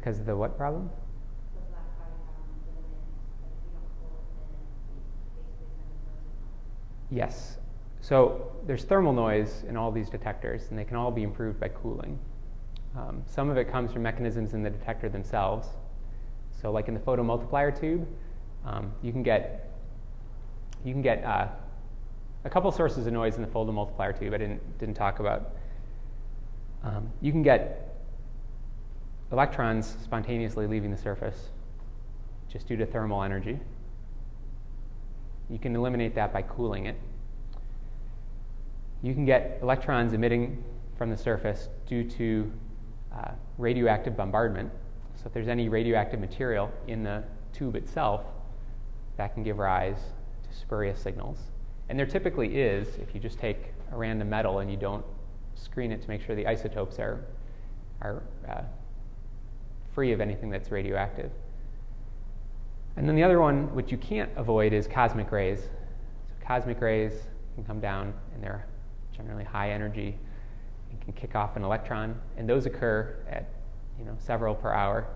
Because of the what problem? Yes. So there's thermal noise in all these detectors, and they can all be improved by cooling. Um, some of it comes from mechanisms in the detector themselves. So, like in the photomultiplier tube, um, you can get you can get uh, a couple sources of noise in the photomultiplier tube. I didn't didn't talk about. Um, you can get electrons spontaneously leaving the surface just due to thermal energy. You can eliminate that by cooling it. You can get electrons emitting from the surface due to uh, radioactive bombardment. So, if there's any radioactive material in the tube itself, that can give rise to spurious signals. And there typically is if you just take a random metal and you don't screen it to make sure the isotopes are, are uh, free of anything that's radioactive. And then the other one, which you can't avoid, is cosmic rays. So cosmic rays can come down, and they're generally high energy and can kick off an electron, and those occur at you know several per hour.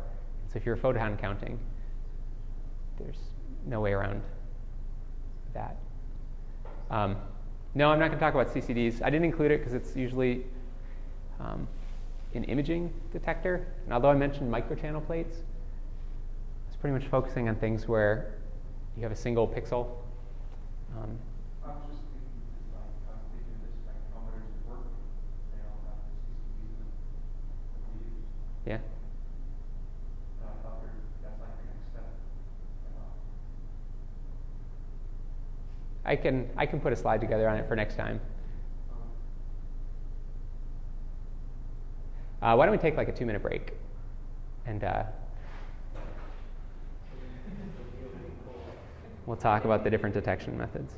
So if you're photon counting, there's no way around that. Um, no, I'm not going to talk about CCDs. I didn't include it because it's usually um, an imaging detector. And although I mentioned microchannel plates, it's pretty much focusing on things where you have a single pixel. Um, yeah. I can I can put a slide together on it for next time. Uh, why don't we take like a two minute break? And uh, we'll talk about the different detection methods.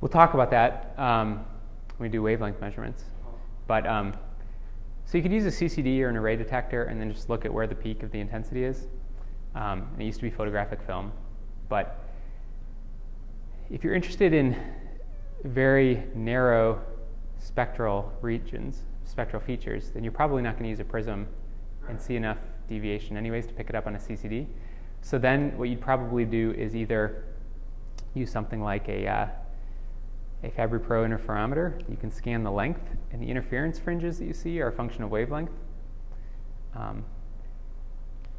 We'll talk about that um, when we do wavelength measurements. But um, so you could use a CCD or an array detector and then just look at where the peak of the intensity is. Um, it used to be photographic film, but if you're interested in very narrow spectral regions, spectral features, then you're probably not going to use a prism and see enough deviation anyways to pick it up on a CCD. So then what you'd probably do is either use something like a uh, a Fabry-Perot interferometer. You can scan the length, and the interference fringes that you see are a function of wavelength. Um,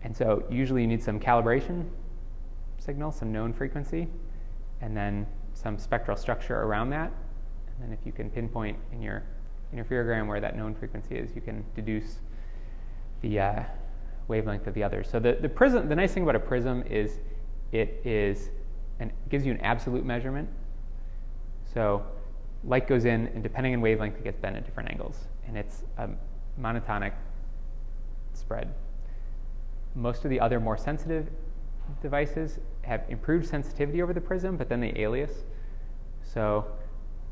and so usually you need some calibration signal, some known frequency, and then some spectral structure around that. And then if you can pinpoint in your interferogram where that known frequency is, you can deduce the uh, wavelength of the others. So the, the prism, the nice thing about a prism is it is and gives you an absolute measurement so light goes in, and depending on wavelength, it gets bent at different angles. And it's a monotonic spread. Most of the other more sensitive devices have improved sensitivity over the prism, but then they alias. So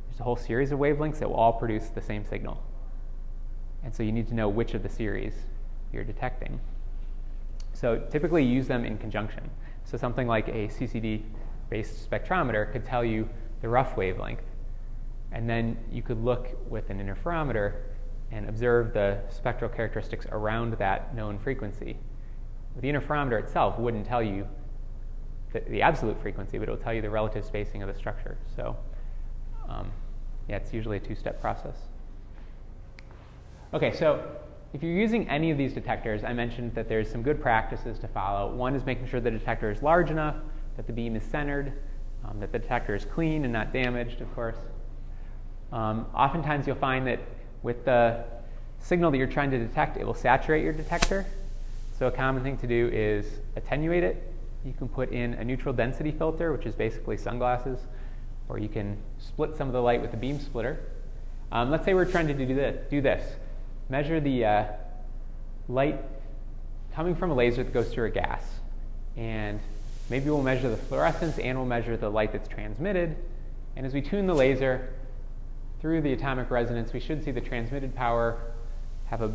there's a whole series of wavelengths that will all produce the same signal. And so you need to know which of the series you're detecting. So typically use them in conjunction. So something like a CCD based spectrometer could tell you the rough wavelength. And then you could look with an interferometer and observe the spectral characteristics around that known frequency. The interferometer itself wouldn't tell you the, the absolute frequency, but it will tell you the relative spacing of the structure. So, um, yeah, it's usually a two step process. Okay, so if you're using any of these detectors, I mentioned that there's some good practices to follow. One is making sure the detector is large enough, that the beam is centered, um, that the detector is clean and not damaged, of course. Um, oftentimes you'll find that with the signal that you're trying to detect, it will saturate your detector. So a common thing to do is attenuate it. You can put in a neutral density filter, which is basically sunglasses, or you can split some of the light with a beam splitter. Um, let's say we're trying to do this. Do this. Measure the uh, light coming from a laser that goes through a gas. And Maybe we'll measure the fluorescence and we'll measure the light that's transmitted. And as we tune the laser through the atomic resonance, we should see the transmitted power have a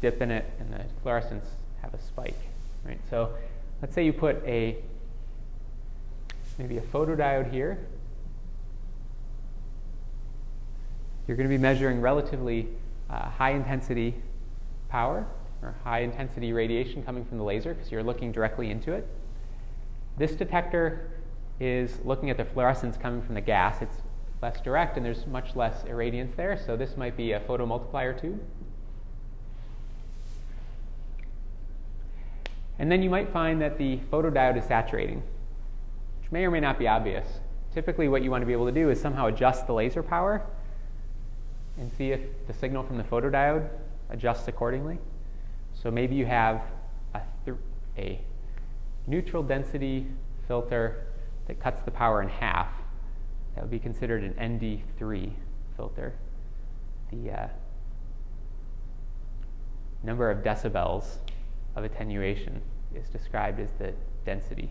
dip in it and the fluorescence have a spike. Right? So let's say you put a maybe a photodiode here. You're going to be measuring relatively uh, high intensity power or high intensity radiation coming from the laser because you're looking directly into it. This detector is looking at the fluorescence coming from the gas. It's less direct and there's much less irradiance there, so this might be a photomultiplier tube. And then you might find that the photodiode is saturating, which may or may not be obvious. Typically what you want to be able to do is somehow adjust the laser power and see if the signal from the photodiode adjusts accordingly. So maybe you have a, a neutral density filter that cuts the power in half. that would be considered an ND3 filter. The uh, number of decibels of attenuation is described as the density.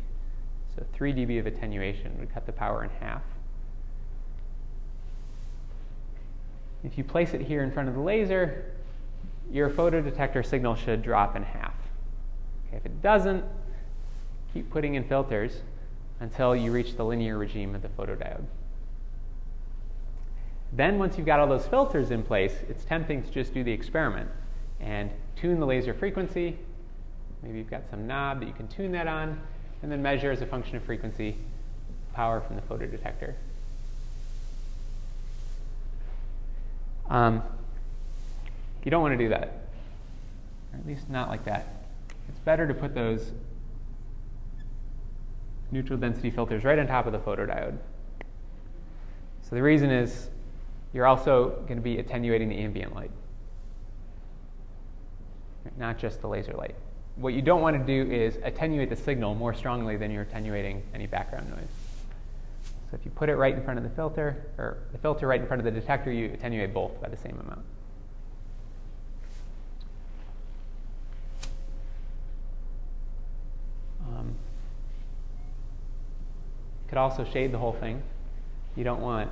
So 3 dB of attenuation would cut the power in half. If you place it here in front of the laser, your photodetector signal should drop in half. Okay, if it doesn't, keep putting in filters until you reach the linear regime of the photodiode. Then, once you've got all those filters in place, it's tempting to just do the experiment and tune the laser frequency. Maybe you've got some knob that you can tune that on, and then measure as a function of frequency power from the photodetector. Um, you don't want to do that, or at least not like that. It's better to put those neutral density filters right on top of the photodiode. So the reason is you're also going to be attenuating the ambient light, not just the laser light. What you don't want to do is attenuate the signal more strongly than you're attenuating any background noise. So if you put it right in front of the filter, or the filter right in front of the detector, you attenuate both by the same amount. Um, could also shade the whole thing. You don't want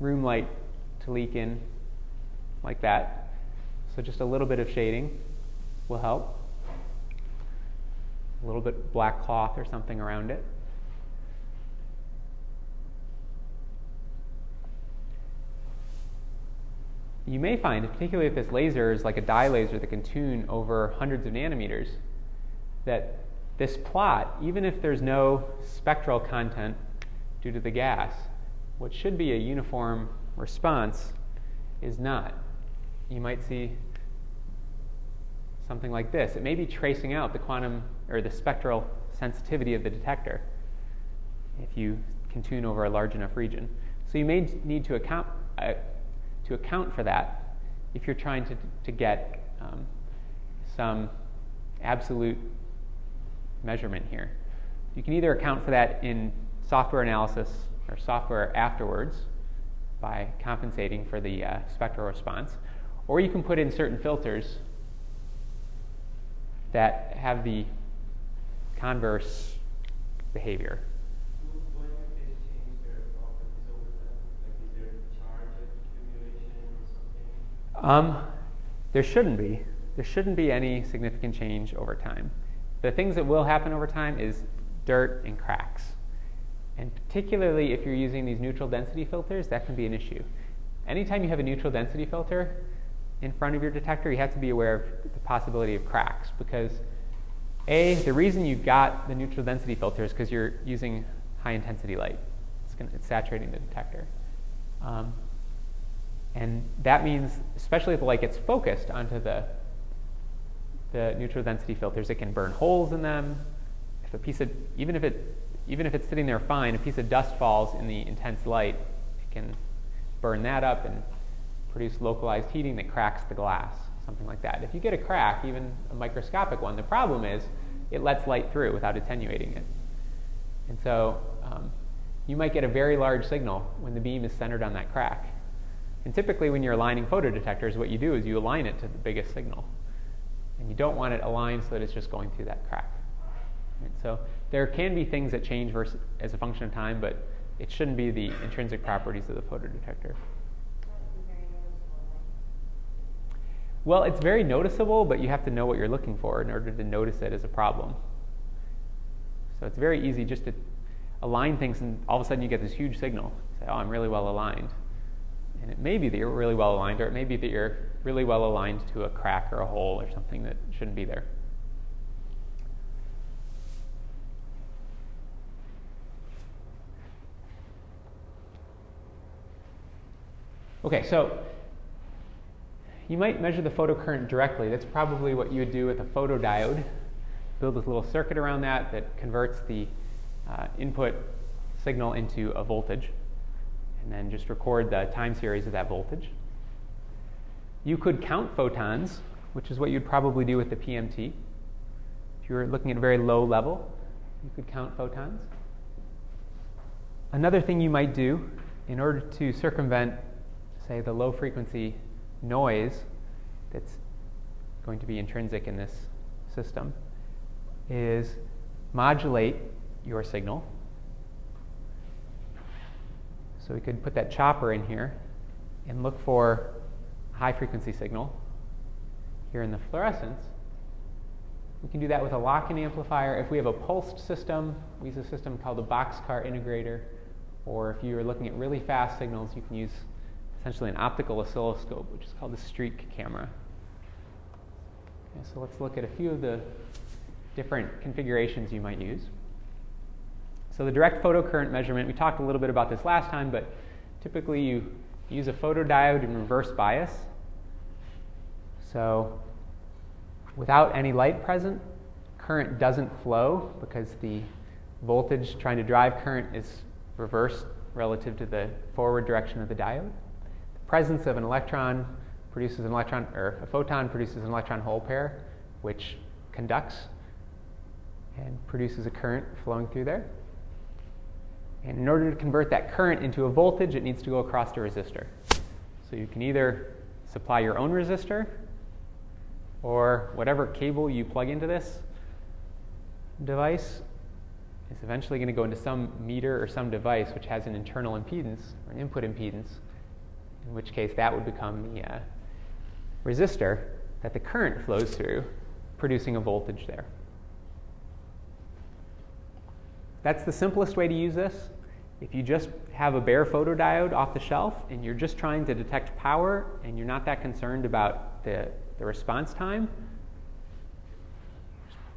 room light to leak in like that. So just a little bit of shading will help. A little bit black cloth or something around it. You may find, particularly if this laser is like a dye laser that can tune over hundreds of nanometers, that this plot, even if there's no spectral content due to the gas, what should be a uniform response is not. You might see something like this. It may be tracing out the quantum or the spectral sensitivity of the detector if you can tune over a large enough region. So you may need to account, uh, to account for that if you're trying to, to get um, some absolute measurement here. You can either account for that in software analysis or software afterwards by compensating for the uh, spectral response, or you can put in certain filters that have the converse behavior. Um, there shouldn't be. There shouldn't be any significant change over time. The things that will happen over time is dirt and cracks. And particularly if you're using these neutral density filters, that can be an issue. Anytime you have a neutral density filter in front of your detector, you have to be aware of the possibility of cracks because A, the reason you've got the neutral density filter is because you're using high intensity light. It's, gonna, it's saturating the detector. Um, and that means, especially if the light gets focused onto the, the neutral density filters, it can burn holes in them. If a piece of, even if it even if it's sitting there fine, a piece of dust falls in the intense light, it can burn that up and produce localized heating that cracks the glass, something like that. If you get a crack, even a microscopic one, the problem is it lets light through without attenuating it. And so um, you might get a very large signal when the beam is centered on that crack. And typically, when you're aligning photodetectors, what you do is you align it to the biggest signal. And you don't want it aligned so that it's just going through that crack. Right? So there can be things that change versus, as a function of time, but it shouldn't be the intrinsic properties of the photodetector. Well, it's very noticeable, but you have to know what you're looking for in order to notice it as a problem. So it's very easy just to align things, and all of a sudden you get this huge signal. Say, oh, I'm really well aligned. And it may be that you're really well aligned, or it may be that you're really well aligned to a crack or a hole or something that shouldn't be there. Okay, so you might measure the photocurrent directly. That's probably what you would do with a photodiode. Build a little circuit around that that converts the uh, input signal into a voltage, and then just record the time series of that voltage. You could count photons, which is what you'd probably do with the PMT. If you were looking at a very low level, you could count photons. another thing you might do in order to circumvent, say, the low frequency noise that's going to be intrinsic in this system is modulate your signal. So we could put that chopper in here and look for high frequency signal here in the fluorescence. We can do that with a lock-in amplifier. If we have a pulsed system, we use a system called a boxcar integrator. Or if you're looking at really fast signals, you can use essentially an optical oscilloscope, which is called a streak camera. Okay, so let's look at a few of the different configurations you might use. So the direct photocurrent measurement, we talked a little bit about this last time, but typically you use a photodiode in reverse bias. So without any light present, current doesn't flow because the voltage trying to drive current is reversed relative to the forward direction of the diode. The presence of an electron produces an electron, or a photon produces an electron hole pair, which conducts and produces a current flowing through there. And in order to convert that current into a voltage, it needs to go across a resistor. So you can either supply your own resistor or whatever cable you plug into this device is eventually going to go into some meter or some device which has an internal impedance or an input impedance, in which case that would become the uh, resistor that the current flows through, producing a voltage there. That's the simplest way to use this. If you just have a bare photodiode off the shelf and you're just trying to detect power and you're not that concerned about the, the response time,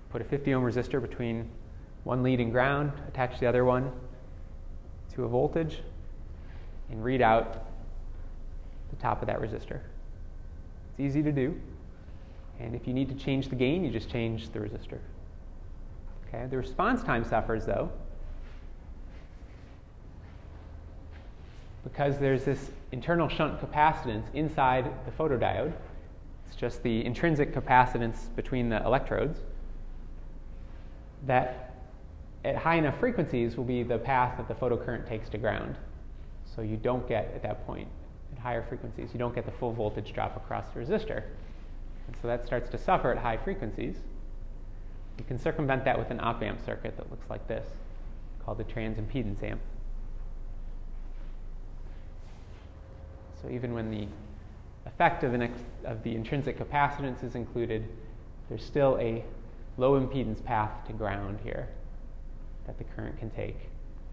put a 50 ohm resistor between one lead and ground, attach the other one to a voltage, and read out the top of that resistor. It's easy to do. And if you need to change the gain, you just change the resistor. Okay, the response time suffers though because there's this internal shunt capacitance inside the photodiode. It's just the intrinsic capacitance between the electrodes that at high enough frequencies will be the path that the photocurrent takes to ground. So you don't get, at that point, at higher frequencies, you don't get the full voltage drop across the resistor. And so that starts to suffer at high frequencies. You can circumvent that with an op amp circuit that looks like this, called the transimpedance amp. So even when the effect of the, next, of the intrinsic capacitance is included, there's still a low impedance path to ground here that the current can take.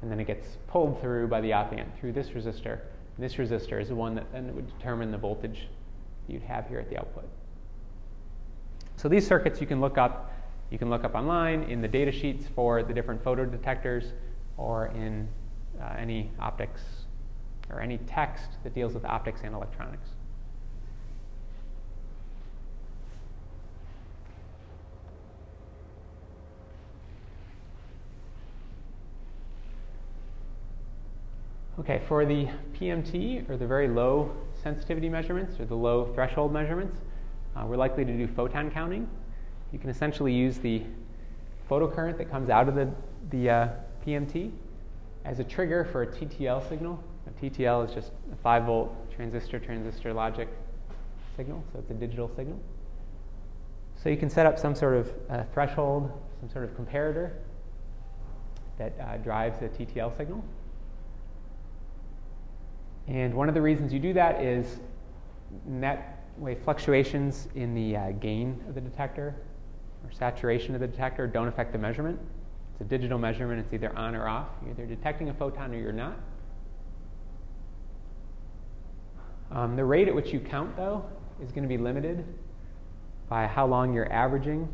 And then it gets pulled through by the op amp through this resistor. And this resistor is the one that then would determine the voltage you'd have here at the output. So these circuits you can look up. You can look up online in the data sheets for the different photodetectors or in uh, any optics or any text that deals with optics and electronics. Okay, for the PMT, or the very low sensitivity measurements, or the low threshold measurements, uh, we're likely to do photon counting. You can essentially use the photocurrent that comes out of the, the uh, PMT as a trigger for a TTL signal. A TTL is just a 5 volt transistor transistor logic signal, so it's a digital signal. So you can set up some sort of uh, threshold, some sort of comparator that uh, drives the TTL signal. And one of the reasons you do that is net wave fluctuations in the uh, gain of the detector or saturation of the detector don't affect the measurement. It's a digital measurement, it's either on or off. You're either detecting a photon or you're not. Um, the rate at which you count, though, is going to be limited by how long you're averaging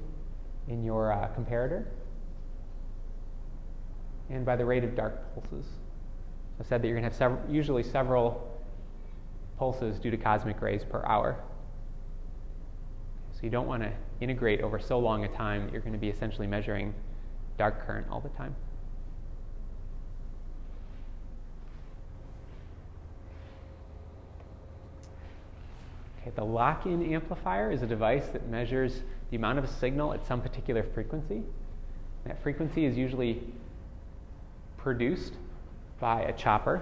in your uh, comparator and by the rate of dark pulses. I said that you're going to have usually several pulses due to cosmic rays per hour. So you don't want to integrate over so long a time that you're going to be essentially measuring dark current all the time. Okay, the lock-in amplifier is a device that measures the amount of a signal at some particular frequency. That frequency is usually produced by a chopper.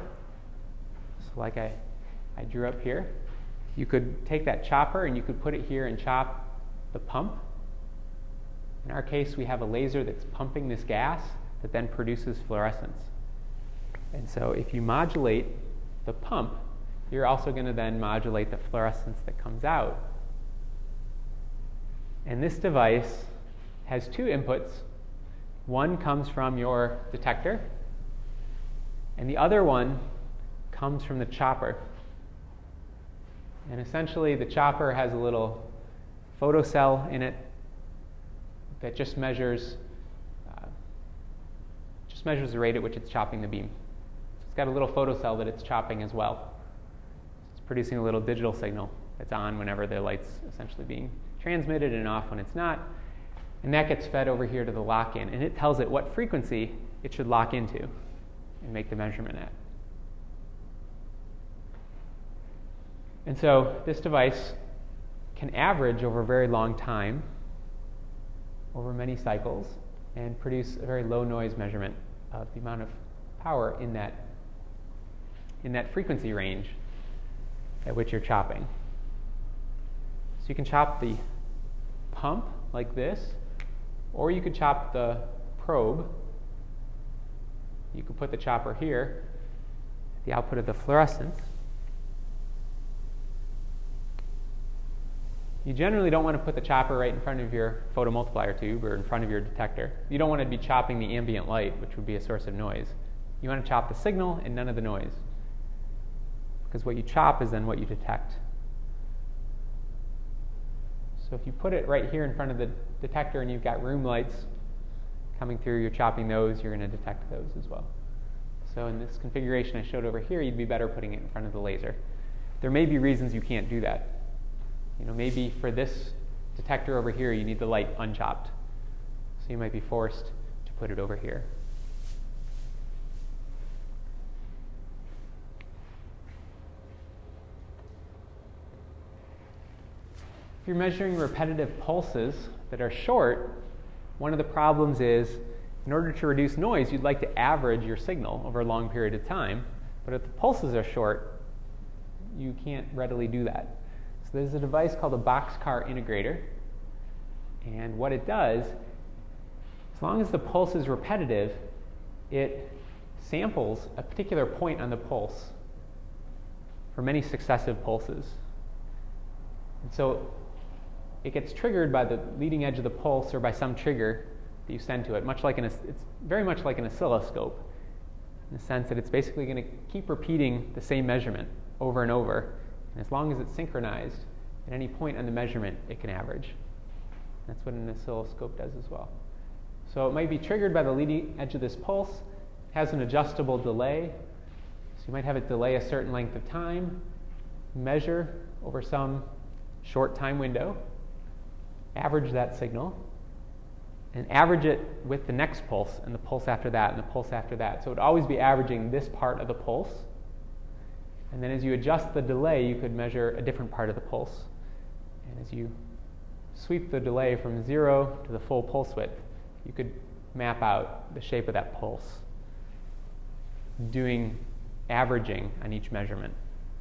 So, like I, I drew up here, you could take that chopper and you could put it here and chop the pump. In our case, we have a laser that's pumping this gas that then produces fluorescence. And so, if you modulate the pump, you're also going to then modulate the fluorescence that comes out. And this device has two inputs. One comes from your detector, and the other one comes from the chopper. And essentially, the chopper has a little photocell in it that just measures uh, just measures the rate at which it's chopping the beam. So it's got a little photocell that it's chopping as well. Producing a little digital signal that's on whenever the light's essentially being transmitted and off when it's not. And that gets fed over here to the lock in, and it tells it what frequency it should lock into and make the measurement at. And so this device can average over a very long time, over many cycles, and produce a very low noise measurement of the amount of power in that, in that frequency range at which you're chopping. So you can chop the pump like this, or you could chop the probe. You could put the chopper here, the output of the fluorescence. You generally don't want to put the chopper right in front of your photomultiplier tube or in front of your detector. You don't want to be chopping the ambient light, which would be a source of noise. You want to chop the signal and none of the noise. Because what you chop is then what you detect. So if you put it right here in front of the detector and you've got room lights coming through, you're chopping those, you're going to detect those as well. So in this configuration I showed over here, you'd be better putting it in front of the laser. There may be reasons you can't do that. You know, maybe for this detector over here, you need the light unchopped. So you might be forced to put it over here. You're measuring repetitive pulses that are short, one of the problems is in order to reduce noise, you'd like to average your signal over a long period of time. But if the pulses are short, you can't readily do that. So there's a device called a boxcar integrator. And what it does, as long as the pulse is repetitive, it samples a particular point on the pulse for many successive pulses. And so it gets triggered by the leading edge of the pulse or by some trigger that you send to it, much like an, it's very much like an oscilloscope in the sense that it's basically going to keep repeating the same measurement over and over and as long as it's synchronized, at any point on the measurement, it can average. That's what an oscilloscope does as well. So it might be triggered by the leading edge of this pulse, it has an adjustable delay. So you might have it delay a certain length of time, measure over some short time window, average that signal, and average it with the next pulse and the pulse after that and the pulse after that. So it would always be averaging this part of the pulse and then as you adjust the delay, you could measure a different part of the pulse. And as you sweep the delay from zero to the full pulse width, you could map out the shape of that pulse, doing averaging on each measurement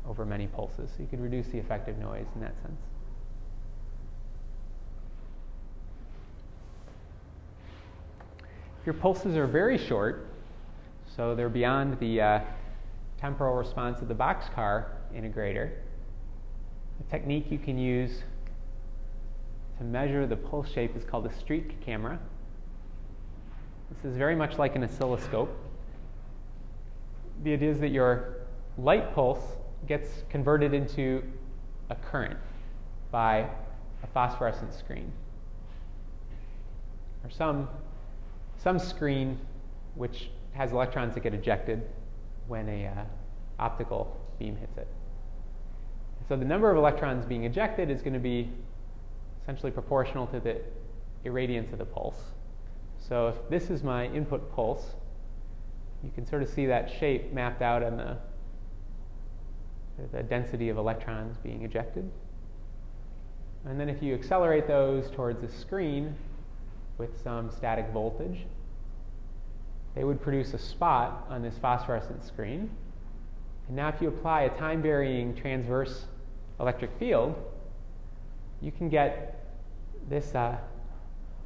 over many pulses. So you could reduce the effective noise in that sense. Your pulses are very short, so they're beyond the uh, temporal response of the boxcar integrator. The technique you can use to measure the pulse shape is called a streak camera. This is very much like an oscilloscope. The idea is that your light pulse gets converted into a current by a phosphorescent screen or some, some screen which has electrons that get ejected when a uh, optical beam hits it. So the number of electrons being ejected is going to be essentially proportional to the irradiance of the pulse. So if this is my input pulse, you can sort of see that shape mapped out on the, the density of electrons being ejected. And then if you accelerate those towards the screen with some static voltage, they would produce a spot on this phosphorescent screen. And now if you apply a time varying transverse electric field, you can get this uh,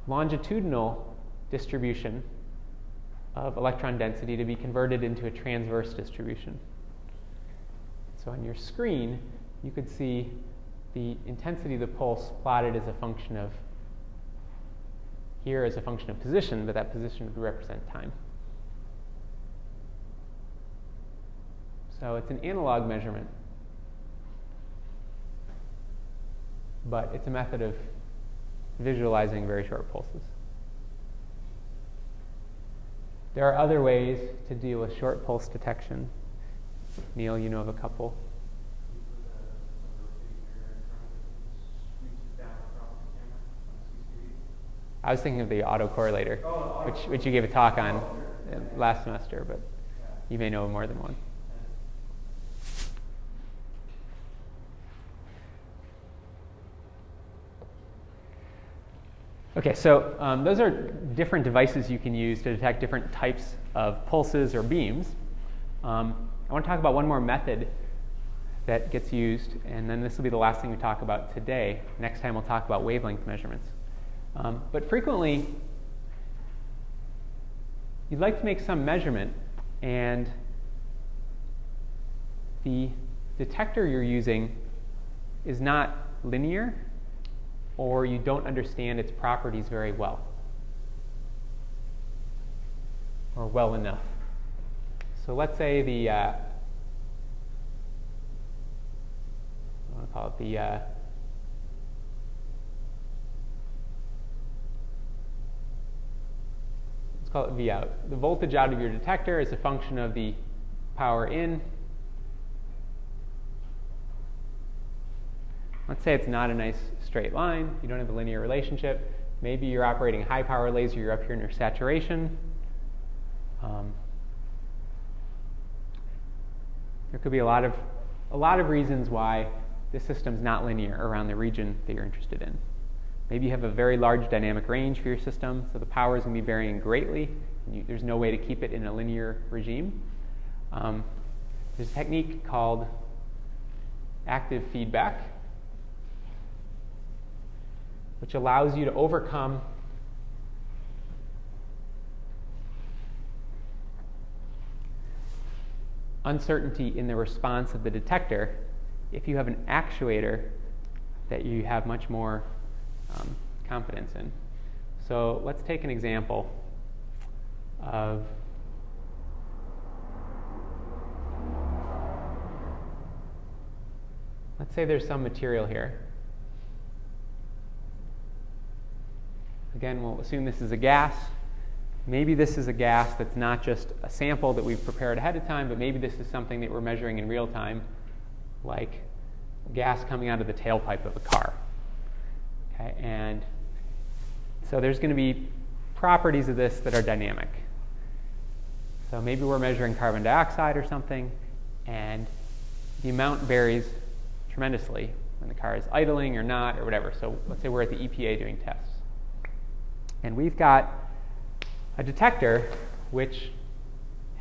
longitudinal distribution of electron density to be converted into a transverse distribution. So on your screen, you could see the intensity of the pulse plotted as a function of here as a function of position, but that position would represent time. So it's an analog measurement, but it's a method of visualizing very short pulses. There are other ways to deal with short pulse detection. Neil, you know of a couple. I was thinking of the autocorrelator, which, which you gave a talk on oh, last semester, but you may know more than one. Okay, so um, those are different devices you can use to detect different types of pulses or beams. Um, I want to talk about one more method that gets used, and then this will be the last thing we talk about today. Next time we'll talk about wavelength measurements. Um, but frequently, you'd like to make some measurement, and the detector you're using is not linear, or you don't understand its properties very well, or well enough. So let's say the, uh, I want to call it the uh, call it V out. The voltage out of your detector is a function of the power in. Let's say it's not a nice straight line. You don't have a linear relationship. Maybe you're operating a high power laser, you're up here near saturation. Um, there could be a lot of a lot of reasons why the system's not linear around the region that you're interested in. Maybe you have a very large dynamic range for your system, so the power is going to be varying greatly. You, there's no way to keep it in a linear regime. Um, there's a technique called active feedback, which allows you to overcome uncertainty in the response of the detector if you have an actuator that you have much more um, confidence in. So let's take an example of let's say there's some material here. Again, we'll assume this is a gas. Maybe this is a gas that's not just a sample that we've prepared ahead of time, but maybe this is something that we're measuring in real time, like gas coming out of the tailpipe of a car. Okay, and so there's going to be properties of this that are dynamic. So maybe we're measuring carbon dioxide or something, and the amount varies tremendously when the car is idling or not or whatever. So let's say we're at the EPA doing tests. And we've got a detector which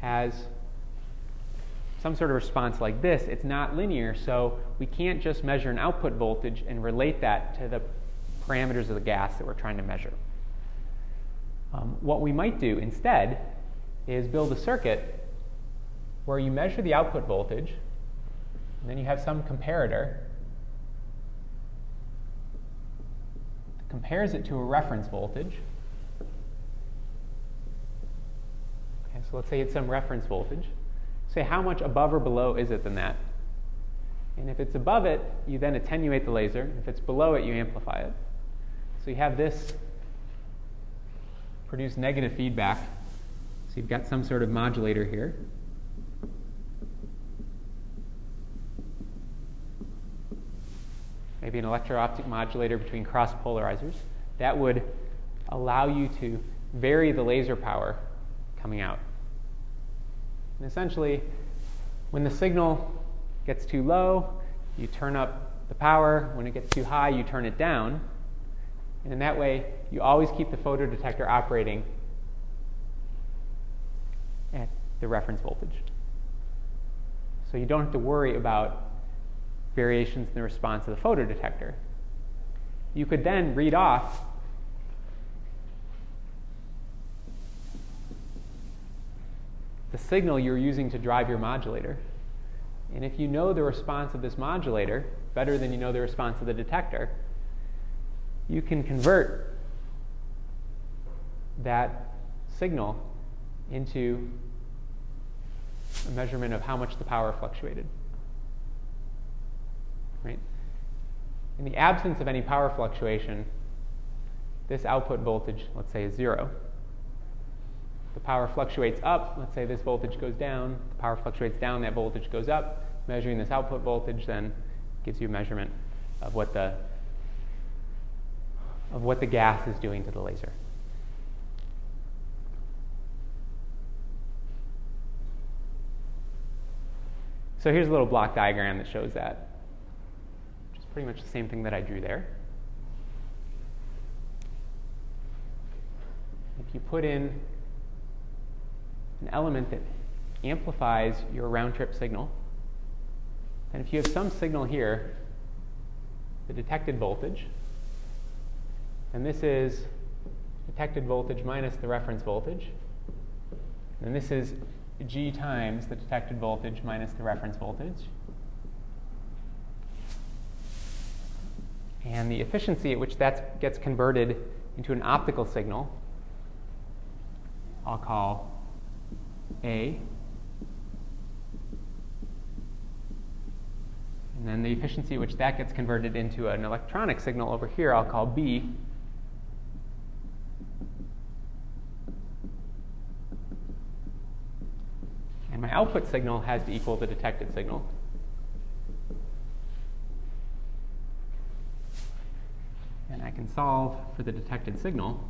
has some sort of response like this. It's not linear, so we can't just measure an output voltage and relate that to the parameters of the gas that we're trying to measure. Um, what we might do instead is build a circuit where you measure the output voltage, and then you have some comparator that compares it to a reference voltage. Okay, so let's say it's some reference voltage. Say how much above or below is it than that? And if it's above it, you then attenuate the laser. If it's below it, you amplify it. So you have this produce negative feedback. So you've got some sort of modulator here. Maybe an electro-optic modulator between cross polarizers. That would allow you to vary the laser power coming out. And essentially, when the signal gets too low, you turn up the power. When it gets too high, you turn it down. And in that way, you always keep the photodetector operating at the reference voltage. So you don't have to worry about variations in the response of the photodetector. You could then read off the signal you're using to drive your modulator. And if you know the response of this modulator better than you know the response of the detector, you can convert that signal into a measurement of how much the power fluctuated. Right? In the absence of any power fluctuation, this output voltage, let's say, is zero. The power fluctuates up, let's say this voltage goes down, the power fluctuates down, that voltage goes up. Measuring this output voltage then gives you a measurement of what the of what the gas is doing to the laser. So here's a little block diagram that shows that. Which is pretty much the same thing that I drew there. If you put in an element that amplifies your round trip signal, and if you have some signal here, the detected voltage, and this is detected voltage minus the reference voltage, and this is G times the detected voltage minus the reference voltage. And the efficiency at which that gets converted into an optical signal, I'll call A. And then the efficiency at which that gets converted into an electronic signal over here, I'll call B. output signal has to equal the detected signal. And I can solve for the detected signal.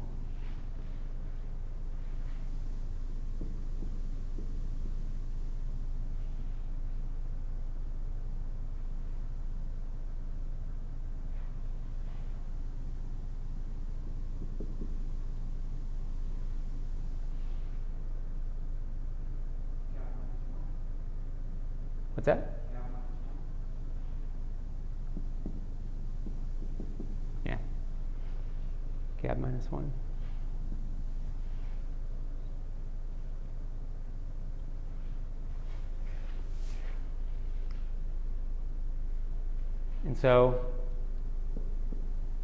What's that? Yeah. GAB minus 1. And so,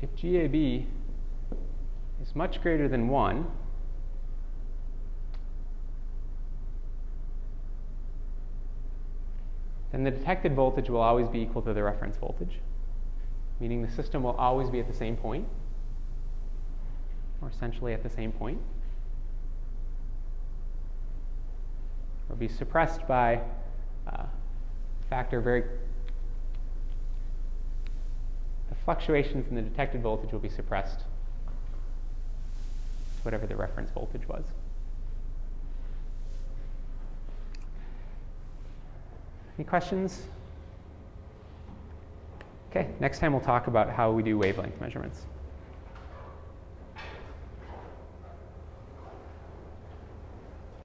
if GAB is much greater than 1, then the detected voltage will always be equal to the reference voltage, meaning the system will always be at the same point, or essentially at the same point. Or be suppressed by uh, a factor very the fluctuations in the detected voltage will be suppressed to whatever the reference voltage was. Any questions? Okay, next time we'll talk about how we do wavelength measurements.